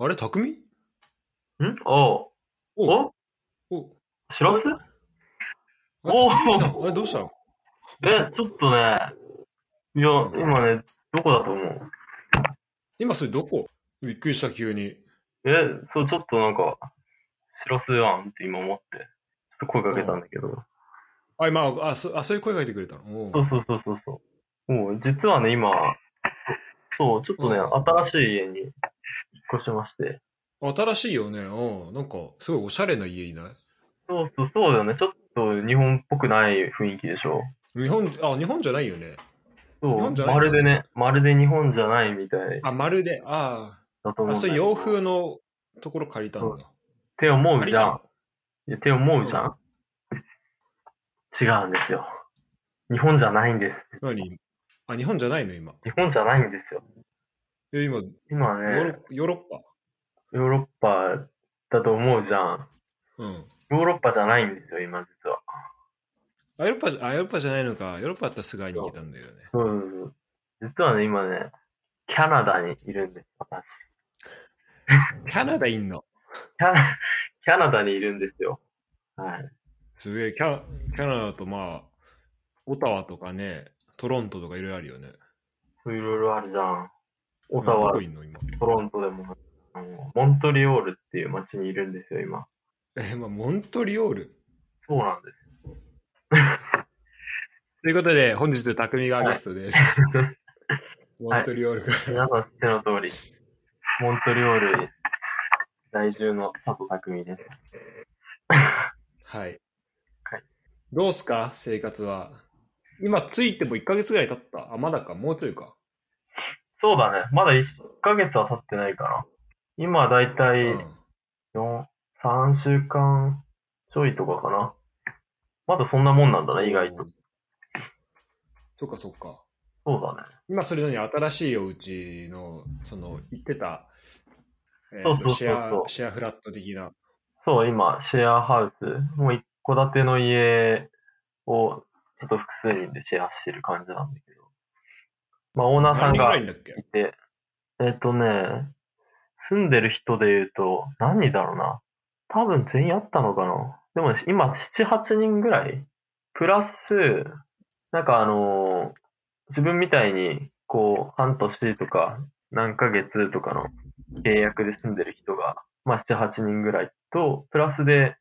あれ、匠？ん？おう。おおしらすあお匠さんあれ、どうしたの？え、ちょっとね、いや、今ね、どこだと思う？今それどこ？びっくりした、急に。え、そう、ちょっとなんか、しらすやんって今思って、ちょっと声かけたんだけど。あ、今、あ、そあそういう声かけてくれたの？そうそうそうそうそう。もう、実はね、今、そう、ちょっとね、うん。新しい家に越しまして。新しいよね。うん。なんか、すごいおしゃれな家いない？そうそう、そうだよね。ちょっと日本っぽくない雰囲気でしょ。日本、あ、日本じゃないよね。そう、まるでね、まるで日本じゃないみたいあ、まるで、ああ、あ、だと思うんだけどそういう洋風のところ借りたんだ。って思うじゃん。いやって思うじゃん、違うんですよ。日本じゃないんです。の何？あ、日本じゃないの今？日本じゃないんですよ。え、今、ヨ今ーロね、ヨーロッパ？ヨーロッパだと思うじゃん。うん。ヨーロッパじゃないんですよ、今実は。あ、ヨーロッパじゃ、あ、ヨーロッパじゃないのか。ヨーロッパだったらすぐ会いに行けたんだよね。そうそうそう。実はね、今ね、キャナダにいるんです、私。キャナダいんの？キャナ、キャナダにいるんですよ。はい。すげえ、キャキャナダとまあ、オタワとかね、トロントとかいろいろあるよね。そういろいろあるじゃん。オタワどこ、いんの今。トロントでも、モントリオールっていう街にいるんですよ、今。え、まあ、モントリオール？そうなんです。ということで、本日、匠がゲストです。モントリオールから。皆さん知っての通り、モントリオール在住の佐藤匠です。はい。はいどうすか？生活は。今、ついても1ヶ月ぐらい経った？あ、まだか、もうちょいか。そうだね。まだ1ヶ月は経ってないかな。今だいたいうん4 3週間ちょいとかかな。まだそんなもんなんだね、意外と。。そっかそっか。そうだね。今、それ何新しいお家の、その、行ってた、えーそうそうそうそうシェア、シェアフラット的な。そう、今、シェアハウス、もう一戸建ての家を、ちょっと複数人でシェアしてる感じなんだけど。まあ、オーナーさんが。らいて、えっ、とね、住んでる人で言うと、何人だろうな。多分全員あったのかな。でも今、7、8人ぐらい。プラス、なんかあのー自分みたいに、こう、半年とか、何ヶ月とかの契約で住んでる人が、まあ、7、8人ぐらいと、プラスで、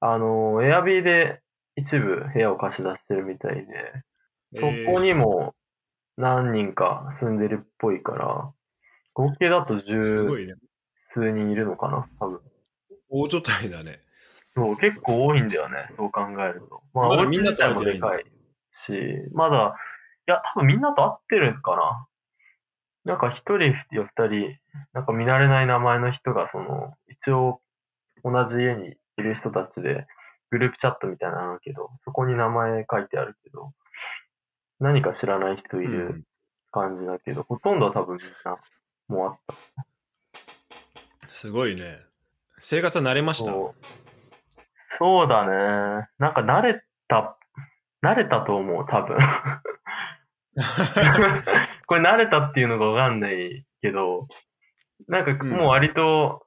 あのーエアビーで一部部屋を貸し出してるみたいで、そこにも何人か住んでるっぽいから、合計だと十。数人いるのかな、多分。大所帯だね。そう、結構多いんだよね、そう考えると。まあ、まだお家みんなと会えてないんだかいし、まだ、いや、多分みんなと会ってるんかな。なんか一人や二人、なんか見慣れない名前の人が、その、一応同じ家にいる人たちで、グループチャットみたいなのあるけど、そこに名前書いてあるけど、何か知らない人いる感じだけど、ほとんどは多分みんな、もうあった。すごいね。生活は慣れました？そうそうだね。なんか慣れた、慣れたと思う、多分。これ慣れたっていうのがわかんないけど、なんかうんもう割と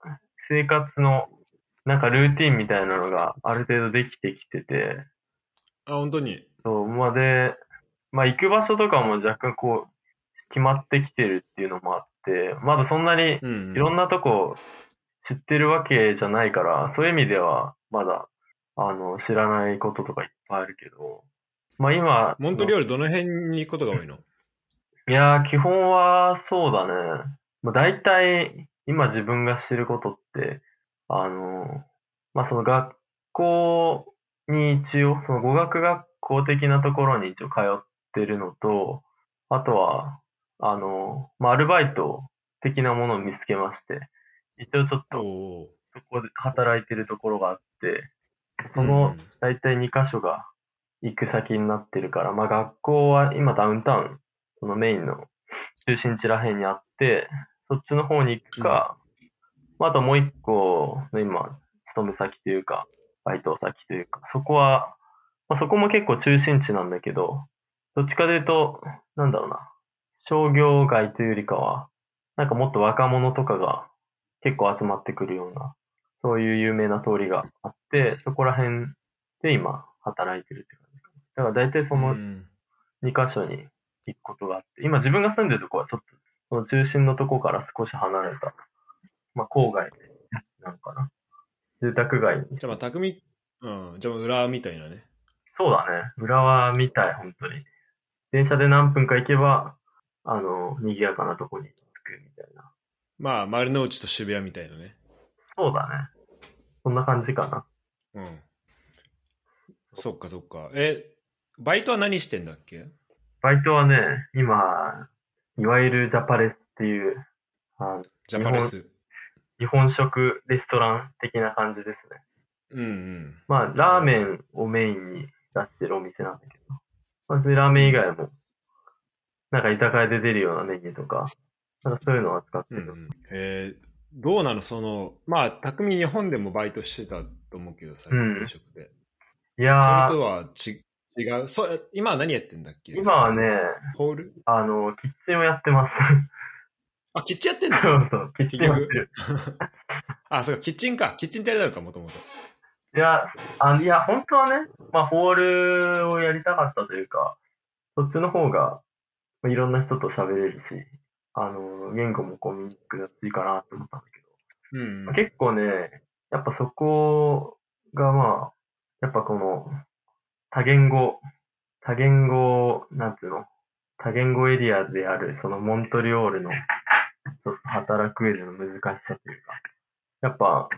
生活の、なんかルーティンみたいなのがある程度できてきてて、あ、本当に？そう、まあで、まあ行く場所とかも若干こう、決まってきてるっていうのもあって、まだそんなにうん、いろんなとこ知ってるわけじゃないから、そういう意味ではまだ、あの、知らないこととかいっぱいあるけど、まあ今、モントリオールどの辺に行くことが多いの？いやー、基本はそうだね。まあ大体、今自分が知ることって、あの、まあその学校に一応、その語学学校的なところに一応通ってるのと、あとは、あの、まあアルバイト的なものを見つけまして、一応ちょっとそこで働いてるところがあって、ー。そのうん大体2箇所が行く先になってるから、まあ学校は今ダウンタウン、そのメインの中心地ら辺にあって、そっちの方に行くか、まあ、あともう一個の今、勤め先というか、バイト先というか、そこは、まあ、そこも結構中心地なんだけど、どっちかというと、なんだろうな、商業街というよりかは、なんかもっと若者とかが結構集まってくるような、そういう有名な通りがあって、そこら辺で今働いてるって感じかな。だから大体そのうん2カ所に行くことがあって、今自分が住んでるとこはちょっと、その中心のとこから少し離れた、まあ郊外なんかな。住宅街に。じゃあまあ、匠、うん、じゃあまあ裏みたいなね。そうだね。浦和みたい、本当に。電車で何分か行けば、あの、賑やかなとこに着くみたいな。まあ、丸の内と渋谷みたいなね。そうだね。そんな感じかな。うん。そっかそっか。え、バイトは何してんだっけ？バイトはね、今、いわゆるジャパレスっていう、あジャパレス。日本食レストラン的な感じですね。うんうん。まあ、ラーメンをメインに出してるお店なんだけど、まあ、それラーメン以外も、なんか居酒屋で出るようなメニューとか、なんかそういうのを扱ってる。うんうん、えー、どうなの？その、まあ、匠日本でもバイトしてたと思うけどさ、うん飲食で。いやー、それとはち違う？そ今は何やってんだっけ？今はね、ホール？あの、キッチンをやってます。あ、キッチンやってんの？そうそう、キッチンやってる。あ、そうか、キッチンか。キッチンってあれなのか、もともと。いや、あいや、本当はね、まあ、ホールをやりたかったというか、そっちの方が、まあ、いろんな人と喋れるし、あの、言語もこう見にくくなっていいかなって思ったんだけど、うんまあ、結構ね、やっぱそこがまあ、やっぱこの、多言語、多言語、なんていうの、多言語エリアである、そのモントリオールの、ちょっと働く上での難しさというか、やっぱ、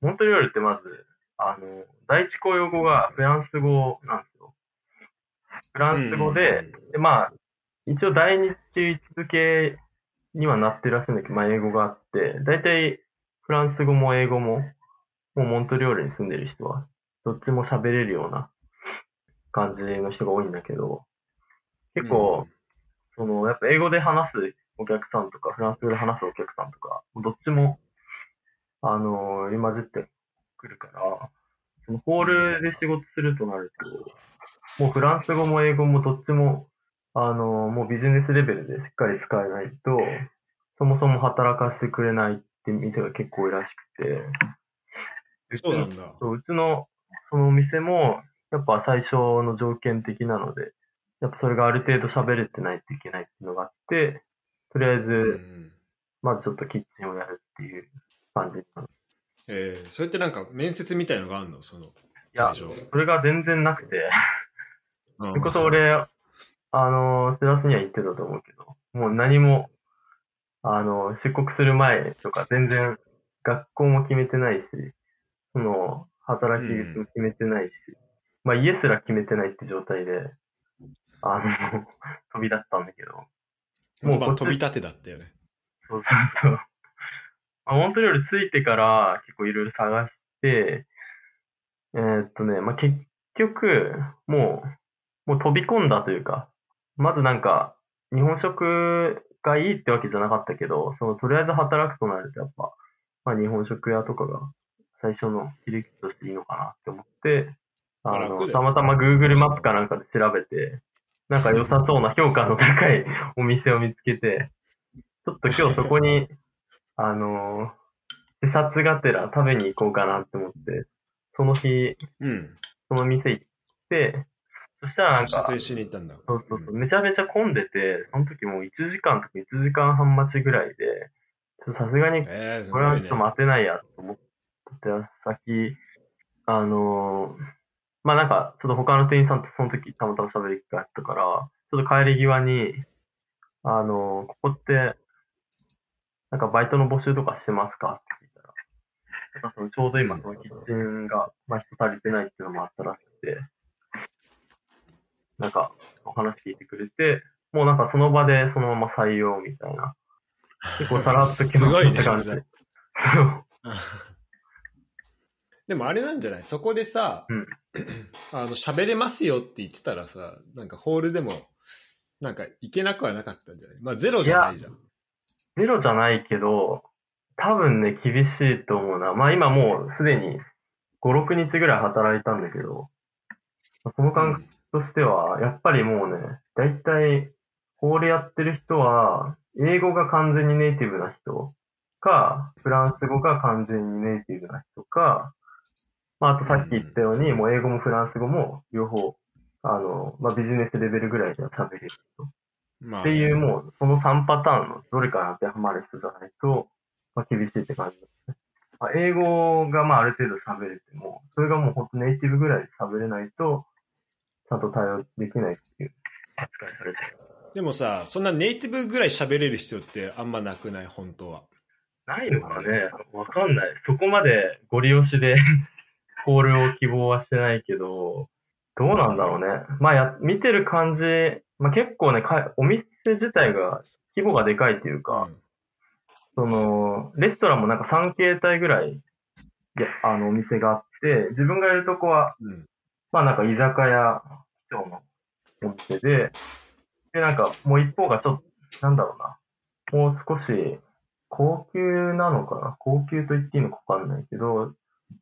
モントリオールってまず、あの、第一公用語がフランス語なんですよ。フランス語で、でまあ、一応第二っていう位置づけにはなってるらしいんだけど、まあ英語があって、大体フランス語も英語も、もうモントリオールに住んでる人は、どっちも喋れるような感じの人が多いんだけど、結構、その、やっぱ英語で話すお客さんとか、フランス語で話すお客さんとか、どっちも、あの、入り混じってくるから、そのホールで仕事するとなると、もうフランス語も英語もどっちも、あの、もうビジネスレベルでしっかり使えないと、そもそも働かせてくれないって店が結構多いらしくて、そうなんだ。そううちのそのお店も、やっぱ最初の条件的なので、やっぱそれがある程度喋れてないといけないっていうのがあって、とりあえず、まずちょっとキッチンをやるっていう感じなの。いえー、それってなんか面接みたいのがあるの？その、や、最初それが全然なくて、うんそれこそ俺、あの、シラスには言ってたと思うけど、もう何も、あの、出国する前とか全然学校も決めてないし、その、働き口も決めてないし、まあ家すら決めてないって状態で、あの、飛び立ったんだけど、もう飛び立てだったよね。そうそうそう。まあ、モントリオール着いてから結構いろいろ探して、えーっとね、まあ、結局、もう、もう飛び込んだというか、まずなんか、日本食がいいってわけじゃなかったけど、その、とりあえず働くとなるとやっぱ、まあ、日本食屋とかが最初の切り口としていいのかなって思って、あの、たまたま Google マップかなんかで調べて、なんか良さそうな評価の高いお店を見つけて、ちょっと今日そこに、あのー視察がてら食べに行こうかなって思って、その日、うん。その店行って、そしたらなんかに行ったんだ。そうそうそう、めちゃめちゃ混んでて、その時もう1時間とか1時間半待ちぐらいで、さすがにこれはちょっと待てないやと思って先、あのーまあなんか、ちょっと他の店員さんとその時たまたま喋る機会あったから、ちょっと帰り際に、あのーここって、なんかバイトの募集とかしてますかって聞いたら、なんかそのちょうど今そのキッチンが、まあ人足りてないっていうのもあったらしくて、なんかお話聞いてくれて、もうなんかその場でそのまま採用みたいな。結構さらっと決まった感じ。それそう でもあれなんじゃない？そこでさ、うん あの、喋れますよって言ってたらさ、なんかホールでも、なんか行けなくはなかったんじゃない？まあゼロじゃないじゃん。ゼロじゃないけど、多分ね、厳しいと思うな。まあ今もうすでに5、6日ぐらい働いたんだけど、まあその感覚としては、やっぱりもうね、だいたいホールやってる人は、英語が完全にネイティブな人か、フランス語が完全にネイティブな人か、まあ、あとさっき言ったように、もう英語もフランス語も両方、あの、まあ、ビジネスレベルぐらいでは喋れる人。まあ、っていう、もう、その3パターンのどれかに当てはまる人じゃないと、まあ、厳しいって感じですね。まあ、英語がまあある程度喋れても、それがもう本当ネイティブぐらいで喋れないと、ちゃんと対応できないっていう扱いされてる。でもさ、そんなネイティブぐらい喋れる必要ってあんまなくない、本当は。ないのかねわかんない。そこまでご利用しで コールを希望はしてないけど、どうなんだろうね。まあや、見てる感じ、まあ結構ね、かお店自体が規模がでかいっていうか、うん。その、レストランもなんか3形態ぐらいで、あの、お店があって、自分がいるとこは、うん。まあなんか居酒屋長のお店で、で、なんかもう一方がちょっと、なんだろうな、もう少し高級なのかな？高級と言っていいのかわかんないけど、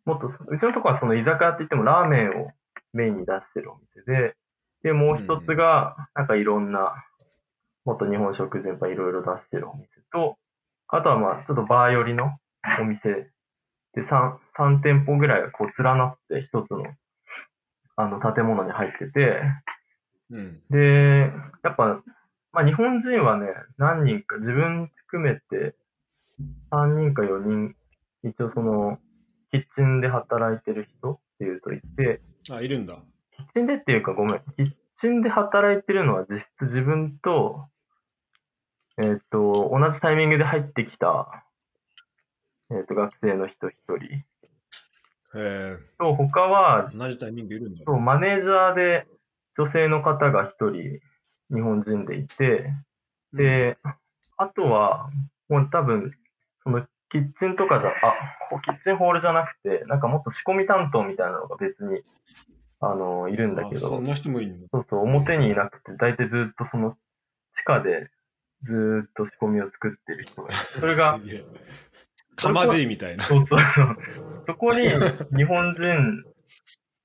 もっと、うちのとこはその居酒屋って言ってもラーメンをメインに出してるお店で、で、もう一つが、なんかいろんな、もっと日本食全般いろいろ出してるお店と、あとはまあ、ちょっとバー寄りのお店で3、三店舗ぐらいがこう連なって一つの、あの、建物に入ってて、うん。で、やっぱ、まあ日本人はね、何人か、自分含めて、3人か4人、一応その、キッチンで働いてる人っていうといて、あ、いるんだ。キッチンでっていうかごめん、キッチンで働いてるのは実質自分と、えっ、と、同じタイミングで入ってきた、えっ、と、学生の人一人へと、他はえ。同じタイミングいるんだ。そう、マネージャーで女性の方が一人日本人でいて、で、あとは、もう多分、そのキッチンとかじゃ、あ、ここキッチンホールじゃなくて、なんかもっと仕込み担当みたいなのが別に、あの、いるんだけど。あそん、な人もいるの？そうそう、表にいなくて、大体ずっとその地下でずーっと仕込みを作ってる人がいて、それがかまじいみたいな。そうそう。そこに日本人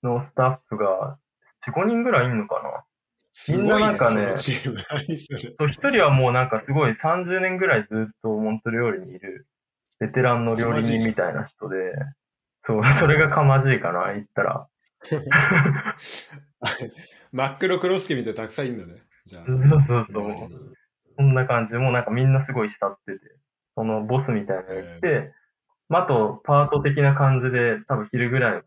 のスタッフが4、5人ぐらいいんのかな？すごい、ね、みんななんかね一人はもうなんかすごい30年ぐらいずっとモントリオールにいるベテランの料理人みたいな人で、そう、それがかまじいかな、言ったら。真っ黒クロスケみたいなたくさんいるんだね。じゃあ。そうそうそう。そんな感じ。もうなんかみんなすごい慕ってて、そのボスみたいなのがいて、まあ、あとパート的な感じで多分昼ぐらい、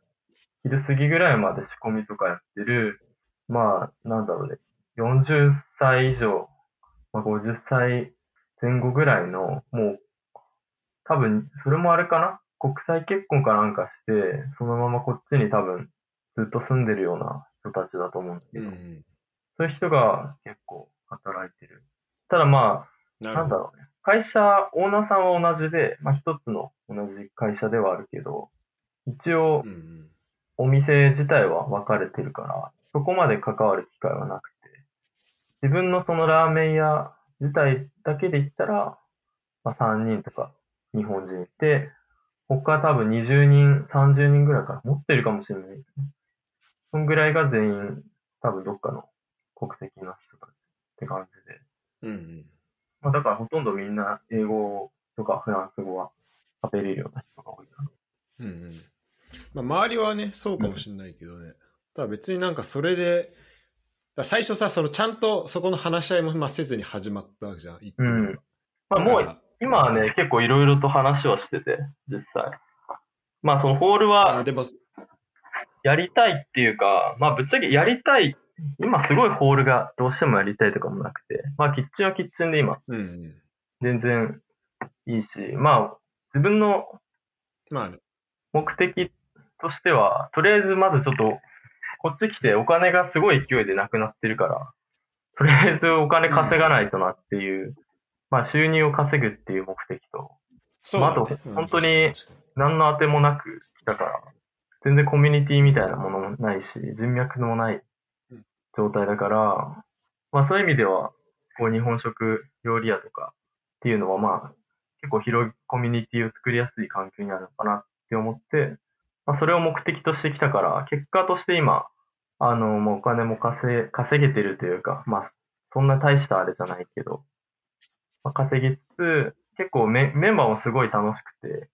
昼過ぎぐらいまで仕込みとかやってる、まあ、なんだろうね、40歳以上、まあ、50歳前後ぐらいの、もう、多分、それもあれかな？国際結婚かなんかして、そのままこっちに多分、ずっと住んでるような人たちだと思うんですけど、うんうん。そういう人が結構働いてる。ただまあ、なんだろうね。会社、オーナーさんは同じで、まあ一つの同じ会社ではあるけど、一応。お店自体は分かれてるから、そこまで関わる機会はなくて、自分のそのラーメン屋自体だけで言ったら、まあ3人とか日本人いて、他多分20人、30人ぐらいかな。持ってるかもしれないですね。そんぐらいが全員、多分どっかの国籍の人たちって感じで。うんうん。まあ、だからほとんどみんな英語とかフランス語は喋れるような人が多いかな。うんうん。まあ、周りはね、そうかもしれないけどね。ただ別になんかそれで、だ最初さ、そのちゃんとそこの話し合いもまあせずに始まったわけじゃん。一うんだまあ、もう今はね、結構いろいろと話はしてて、実際。まあそのホールはあでも、やりたいっていうか、まあぶっちゃけやりたい、今すごいホールがどうしてもやりたいとかもなくて、まあキッチンはキッチンで今うんうん。全然いいし、まあ自分のまあね、目的としては、とりあえずまずちょっと、こっち来てお金がすごい勢いでなくなってるから、とりあえずお金稼がないとなっていう、まあ収入を稼ぐっていう目的と、ね。まああとうん本当に何の当てもなく来たから、全然コミュニティみたいなものもないし、人脈もない状態だから、まあそういう意味では、こう日本食料理屋とかっていうのはまあ結構広いコミュニティを作りやすい環境にあるのかなって思って、まあそれを目的としてきたから、結果として今、あの、もうお金も稼稼げてるというか、まあそんな大したあれじゃないけど、まあ、稼ぎつつ、結構メメンバーもすごい楽しくて、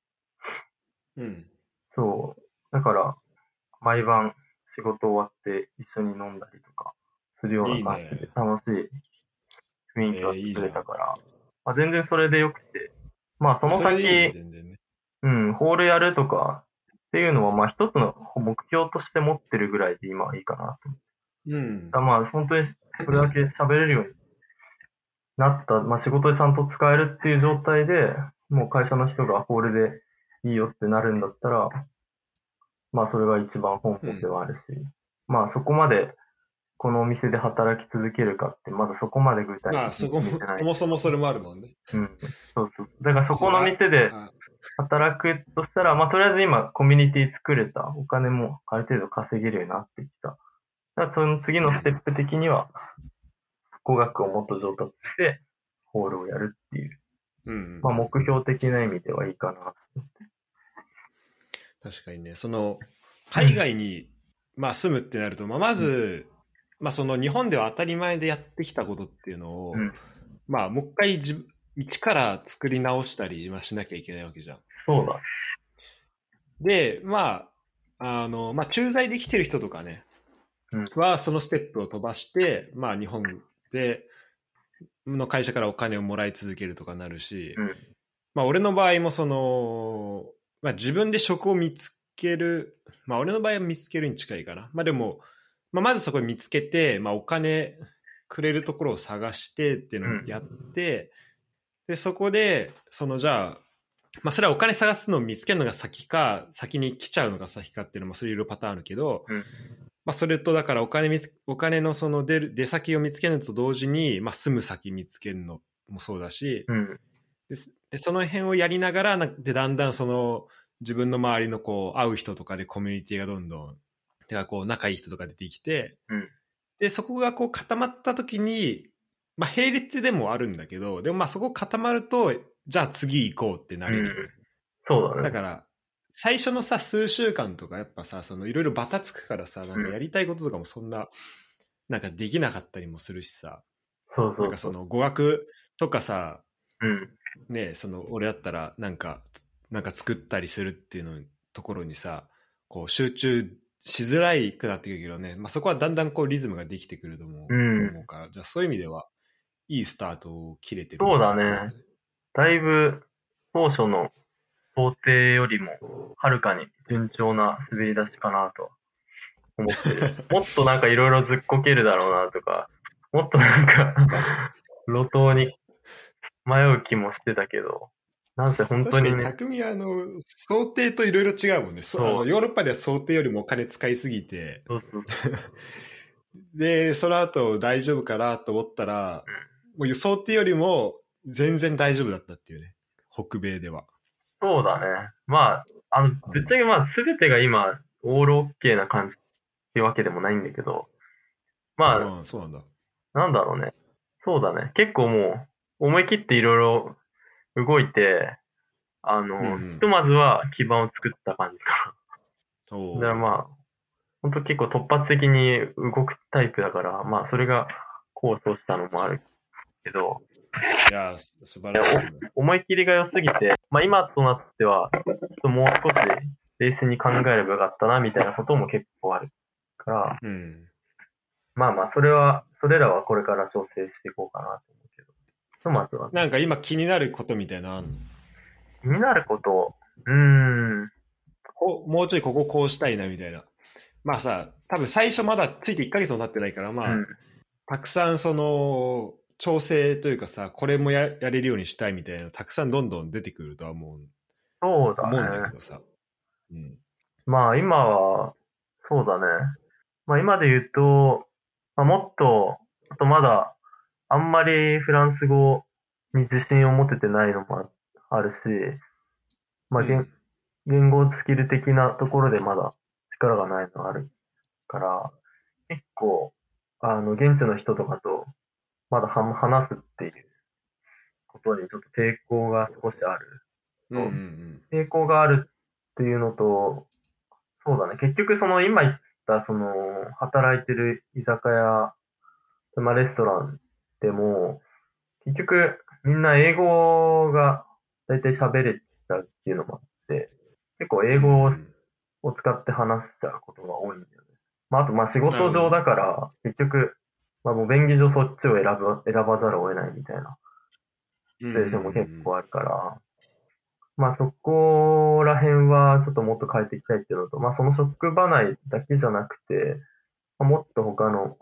うん。そう。だから、毎晩仕事終わって一緒に飲んだりとかするような感じいいでね。楽しい雰囲気が作れたから、まあ、全然それでよくて、まあその先、ね。うん、ホールやるとかっていうのは、まあ一つの目標として持ってるぐらいで今はいいかなと思って。うん。まあ本当にそれだけ喋れるようになった、まあ仕事でちゃんと使えるっていう状態で、もう会社の人がホールでいいよってなるんだったら、まあそれが一番本望ではあるし、まあそこまでこのお店で働き続けるかって、まだそこまで具体的にまあ、そこもそもそもそれもあるもんね。うん。そうそう。だからそこの店であ働くとしたら、まあとりあえず今コミュニティ作れた、お金もある程度稼げるようになってきた。だからその次のステップ的には、語学をもっと上達して、ホールをやるっていう、うん。まあ目標的な意味ではいいかなと思って。確かにね、その、海外に、まあ住むってなると、まあまず、まあその日本では当たり前でやってきたことっていうのを、うんまあもう一回自一から作り直したり、まあ、しなきゃいけないわけじゃん。そうだ。で、まあ、あの、まあ駐在できてる人とかね、うんはそのステップを飛ばして、まあ日本で、の会社からお金をもらい続けるとかなるし、うんまあ俺の場合もその、まあ自分で職を見つける、まあ俺の場合は見つけるに近いかな。まあでも、まあまずそこに見つけて、まあお金くれるところを探してっていうのをやって、で、そこで、そのじゃあ、まあそれはお金探すのを見つけるのが先か、先に来ちゃうのが先かっていうのもそれいろいろパターンあるけど、うんまあそれとだからお金見つ、お金のその出る、出先を見つけるのと同時に、まあ住む先見つけるのもそうだし、うん。ででその辺をやりながらなでだんだんその自分の周りのこう会う人とかでコミュニティがどんどんてかこう仲いい人とか出てきて、うんでそこがこう固まった時にまあ並列でもあるんだけどでもまあそこ固まるとじゃあ次行こうってなれるよね、そうだね。だから最初のさ数週間とかやっぱさそのいろいろバタつくからさなんかやりたいこととかもそんな、なんかできなかったりもするしさそうそうそ。なんかそうの語学とかさうん。ねその俺だったらなんかなんか作ったりするっていうのところにさこう集中しづらいくなってくるけどね、まあ、そこはだんだんこうリズムができてくると思う,、うん。思うから。じゃあそういう意味ではいいスタートを切れてるそうだね。だいぶ当初の想定よりもはるかに順調な滑り出しかなと。思ってる。もっとなんかいろいろずっこけるだろうなとか、もっとなんか路頭に迷う気もしてたけど、なんせ本に確かに匠はあの想定といろいろ違うもんねそそうヨーロッパでは想定よりもお金使いすぎてそうそう でその後大丈夫かなと思ったら、もう想定よりも全然大丈夫だったっていうね北米では。そうだね。まあ、あの、ぶっちゃけまあ、すべてが今、オールオッケーな感じっていうわけでもないんだけど、まあ、うん、そうなんだ。なんだろうね。そうだね。結構もう、思い切っていろいろ動いて、あの、うんうんひとまずは基盤を作った感じかおな。だからまあ、本当結構突発的に動くタイプだから、まあ、それが構想したのもあるけど、いや、す素晴らしいね。思い切りが良すぎて、まあ今となっては、ちょっともう少し冷静に考えればよかったな、みたいなことも結構あるから、うん。まあまあ、それは、それらはこれから調整していこうかなと思うけど。ひとまずは、なんか今気になることみたいなのあんの？気になること、うーん、こうもうちょいこここうしたいなみたいな。まあさ、多分最初まだついて1ヶ月も経ってないから、まあ、うん、たくさんその、調整というかさ、これもややれるようにしたいみたいなのたくさんどんどん出てくるとは思うそうだ思うんだけね。どさ。うん。まあ今は、そうだね。まあ今で言うと、まあ、もっと、あとまだ、あんまりフランス語に自信を持ててないのもああるし、まあ、言うん言語スキル的なところでまだ力がないのあるから、結構、あの、現地の人とかと、まだは話すっていうことにちょっと抵抗が少しある。うんうんうん。抵抗があるっていうのと、そうだね、結局その今言ったその働いてる居酒屋、まあレストランでも、結局みんな英語が大体喋れちゃうっていうのもあって、結構英語を使って話しちゃうことが多いんだよね。まあ、あと、まあ仕事上だから、結局、まあもう便宜上そっちを選ぶ、選ばざるを得ないみたいなシチュエーションも結構あるから、まあそこら辺はちょっともっと変えていきたいっていうのと、まあその職場内だけじゃなくて、まあもっと他の、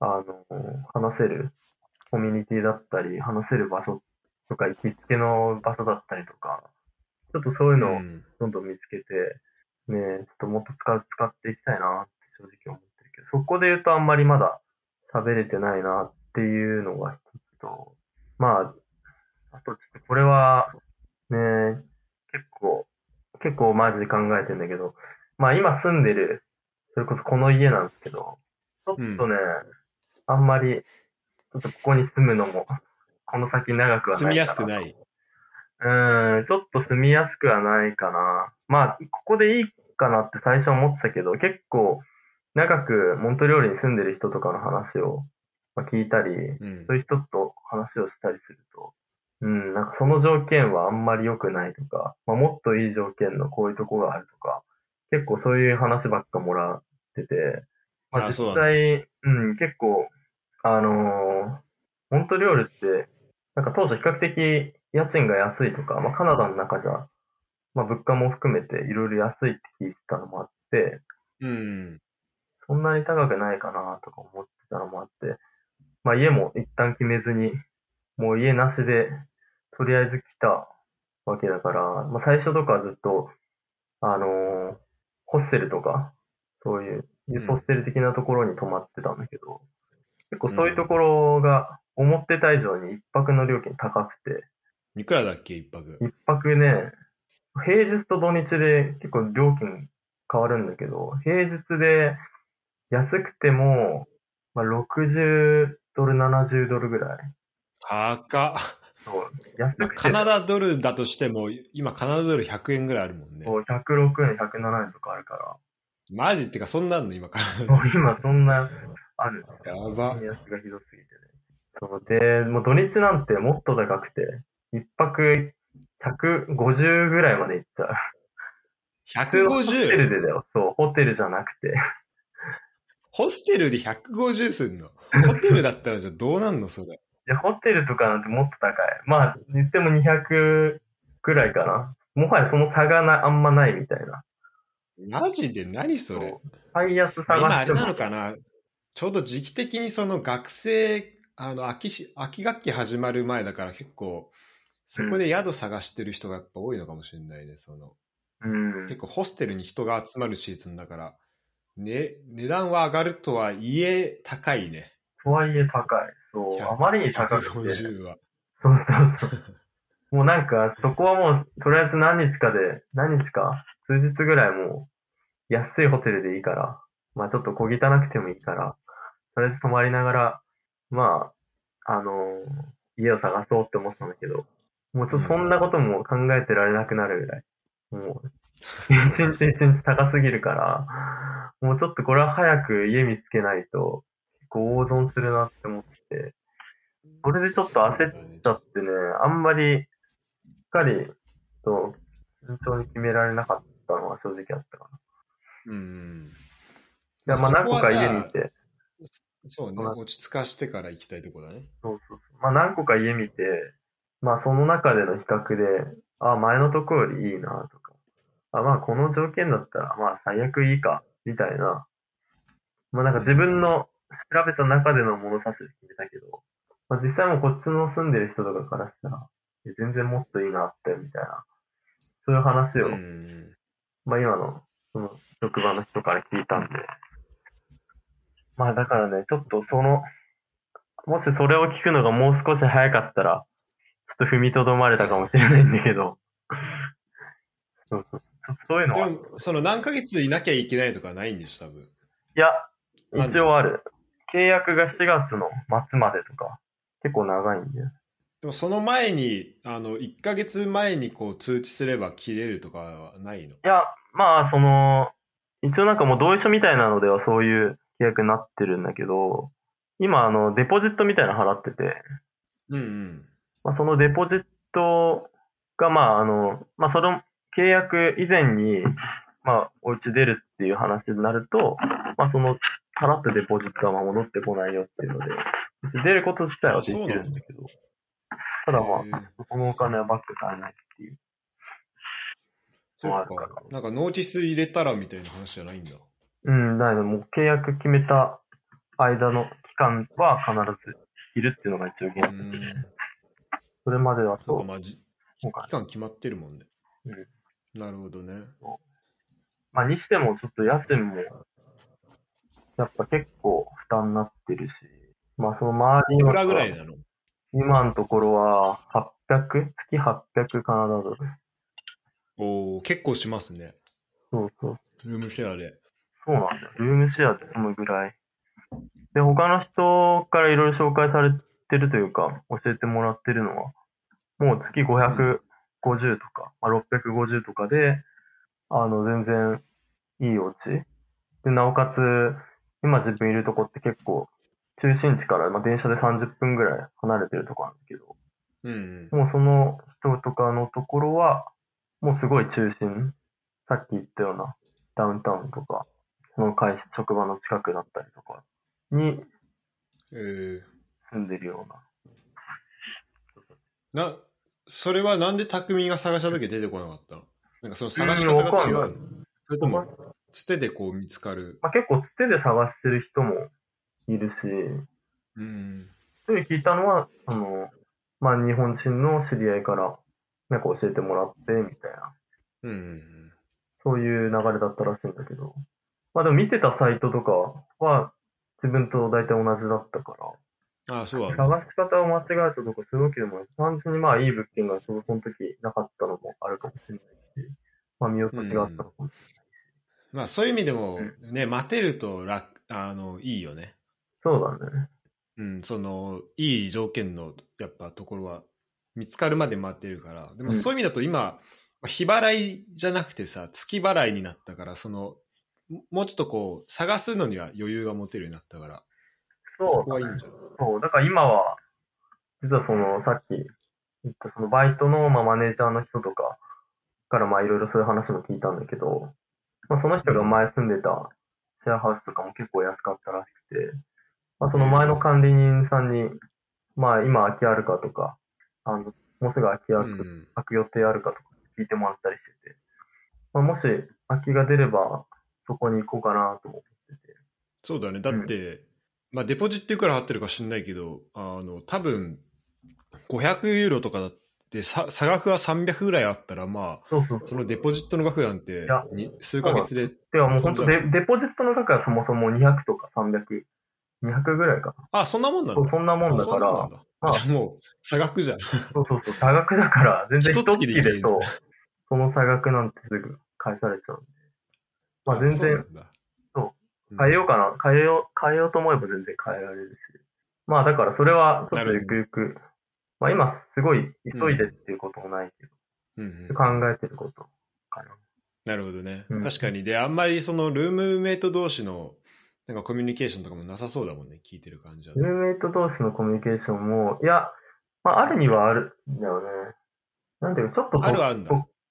あの、話せるコミュニティだったり、話せる場所とか行きつけの場所だったりとか、ちょっとそういうのをうん。どんどん見つけて、ねえ、ちょっともっと使う、使っていきたいなって正直思ってるけど、そこで言うとあんまりまだ喋れてないなっていうのが一つと、まあ、あとちょっとこれは、ねえ、結構、結構マジで考えてんだけど、まあ今住んでる、それこそこの家なんですけど、ちょっとね、あんまり、ちょっとここに住むのも、この先長くはない。住みやすくない。うーん、ちょっと住みやすくはないかな。まあ、ここでいいかなって最初思ってたけど、結構長くモントリオールに住んでる人とかの話をまあ聞いたり、うんそういう人と話をしたりすると、うん、なんかその条件はあんまり良くないとか、まあ、もっといい条件のこういうとこがあるとか、結構そういう話ばっかもらってて、まあ、実あそうなんだ際、うん、結構、あのーモントリオールって、なんか当初比較的家賃が安いとか、まあ、カナダの中じゃ、まあ、物価も含めていろいろ安いって聞いてたのもあって、うん。そんなに高くないかなとか思ってたのもあって、まあ家も一旦決めずに、もう家なしで、とりあえず来たわけだから、まあ最初とかはずっと、あのーホステルとか、そういう、ホステル的なところに泊まってたんだけど、結構そういうところが思ってた以上に一泊の料金高くて、いくらだっけ、一泊？一泊ね、平日と土日で結構料金変わるんだけど、平日で安くても、まあ、60ドル、70ドルぐらい。高っ。そう安まあくてカナダドルだとしても、今カナダドル100円ぐらいあるもんね。そう106円、107円とかあるから。マジってか、そんなんの今カナそうダ今そんな、ある。やば。円安がひどすぎてね。そうで、もう土日なんてもっと高くて、一泊150ぐらいまで行っちゃう？普通のホテル 150? でだよ。そう、ホテルじゃなくて。ホステルで150すんの？ホテルだったらじゃあどうなんのそれ？いや、ホテルとかなんてもっと高い。まあ、言っても200くらいかな。もはやその差がなあんまないみたいな。マジで？何それ？最安まあ今あれ探しても。なのかな？ちょうど時期的にその学生、あの、秋し、秋学期始まる前だから結構、そこで宿探してる人がやっぱ多いのかもしれないね。その、うん結。構ホステルに人が集まるシーズンだから、ね、値段は上がるとはいえ高いね。とはいえ高い。そう。100あまりに高くて。そう150は。そうそう。もうなんか、そこはもう、とりあえず何日かで、何日か、数日ぐらいもう、安いホテルでいいから、まあちょっと小汚くてもいいから、とりあえず泊まりながら、まあ、あのー家を探そうって思ってたんだけど、もうちょっとそんなことも考えてられなくなるぐらい。もう、一日一日高すぎるから、もうちょっとこれは早く家見つけないと、結構大損するなって思って、これでちょっと焦っちゃってね、あんまり、しっかりと、慎重に決められなかったのは正直あったかな。うん。いや、まあ何個か家見て。て、そうね、まあ落ち着かしてから行きたいとこだね。そうそうそう。まあ何個か家見て、まあその中での比較で、あ、前のとこよりいいなとか、あ、まあこの条件だったら、まあ最悪いいか、みたいな。まあなんか自分の調べた中での物差しで決めたけど、まあ実際もこっちの住んでる人とかからしたら、全然もっといいなって、みたいな。そういう話を、うん。まあ今の、その、職場の人から聞いたんで。まあだからね、ちょっとその、もしそれを聞くのがもう少し早かったら、ちょっと踏みとどまれたかもしれないんだけど。そうそう。そういうのは。いでも、その何ヶ月いなきゃいけないとかないんでしょ、多分。や、なんで？一応ある。契約が4月の末までとか、結構長いんで。でもその前に、あの、1ヶ月前にこう通知すれば切れるとかはないの？いや、まあ、その、一応なんかもう同意書みたいなのではそういう契約になってるんだけど、今、あの、デポジットみたいなの払ってて、うんうん。まあ、そのデポジットが、まあ、あの、まあ、その契約以前に、まあ、お家出るっていう話になると、まあ、その、払ってデポジットはまあ戻ってこないよっていうので、出ること自体はできるんだけど、ただまあ、そのお金はバックされないっていう。そっあるかか。なんかノーティス入れたらみたいな話じゃないんだ。うん、だけどもう契約決めた間の期間は必ずいるっていうのが一応う原則。ん。それまではと期間決まってるもんね。うんなるほどね。まあ、にしてもちょっと家賃も、やっぱ結構負担になってるし、まあその周りのいくらぐらいなの？今のところは 800? 月800カナダドル。おお結構しますね。そうそう。ルームシェアで。そうなんだよ。ルームシェアってそのぐらい。で、他の人からいろいろ紹介されてるというか、教えてもらってるのは、もう月550とか、まあ、650とかで、あの、全然いいお家。で、なおかつ、今自分いるとこって結構、中心地から、まあ、電車で30分ぐらい離れてるとこなんだけど、うん。もうその人とかのところは、もうすごい中心。さっき言ったようなダウンタウンとか、その会社、職場の近くだったりとかにえー、住んでるような。な、それはなんで匠が探した時出てこなかったの？なんかその探しうん方が違うの？それとも、つてでこう見つかる？まあ、結構つてで探してる人もいるし、うん。そういう聞いたのは、その、まあ日本人の知り合いから、なんか教えてもらって、みたいな、うんうん。そういう流れだったらしいんだけど、まあでも見てたサイトとかは、自分と大体同じだったから、うん。ああ、そうなんだ。探し方を間違えたとかするわけでもない。単純にまあいい物件がその時なかったのもあるかもしれないし、まあ見落としがあったのかもしまあそういう意味でもう、ね、待てると楽、あの、いいよね。れない。そうだね。うん、その、いい条件の、やっぱところは、見つかるまで待ってるから。でもうんそういう意味だと今、日払いじゃなくてさ、月払いになったから、その、ももうちょっとこう、探すのには余裕が持てるようになったから、そそうこはいいだね。んじゃない？そう。だから今は、実はその、さっき言ったそのバイトの、まあ、マネージャーの人とかからまあいろいろそういう話も聞いたんだけど、まあその人が前住んでたシェアハウスとかも結構安かったらしくて、まあその前の管理人さんに、まあ今空きあるかとか、あの、もうすぐ空きある、うん。空く予定あるかとか聞いてもらったりしてて、まあ、もし空きが出ればそこに行こうかなと思ってて。そうだね。だって、まあデポジットいくら払ってるか知んないけど、あの、多分、500ユーロとかだって、さ差額が300ぐらいあったら、まあ、そうそうそう。そのデポジットの額なんてや、に数ヶ月で、ではもう本当デデポジットの額はそもそも200とか300、200ぐらいかな。あ、そんなもんなんだ。そうそんなもんだからん、だまあじゃあもう、差額じゃん。そうそうそう、差額だから、全然一一月でいける月でと、その差額なんてすぐ返されちゃうんで。まあ全然そう。変えようかな、変えよう、変えようと思えば全然変えられるし。まあだからそれはちょっとゆくゆく、まあ今すごい急いでっていうこともないけど、うんうん考えてることかな。なるほどね、うん確かに。で、あんまりそのルームメイト同士のなんかコミュニケーションとかもなさそうだもんね、聞いてる感じはルー。ムメイト同士のコミュニケーションも、いや、まああるにはあるんだよね。なんていうか、ちょっととあるはある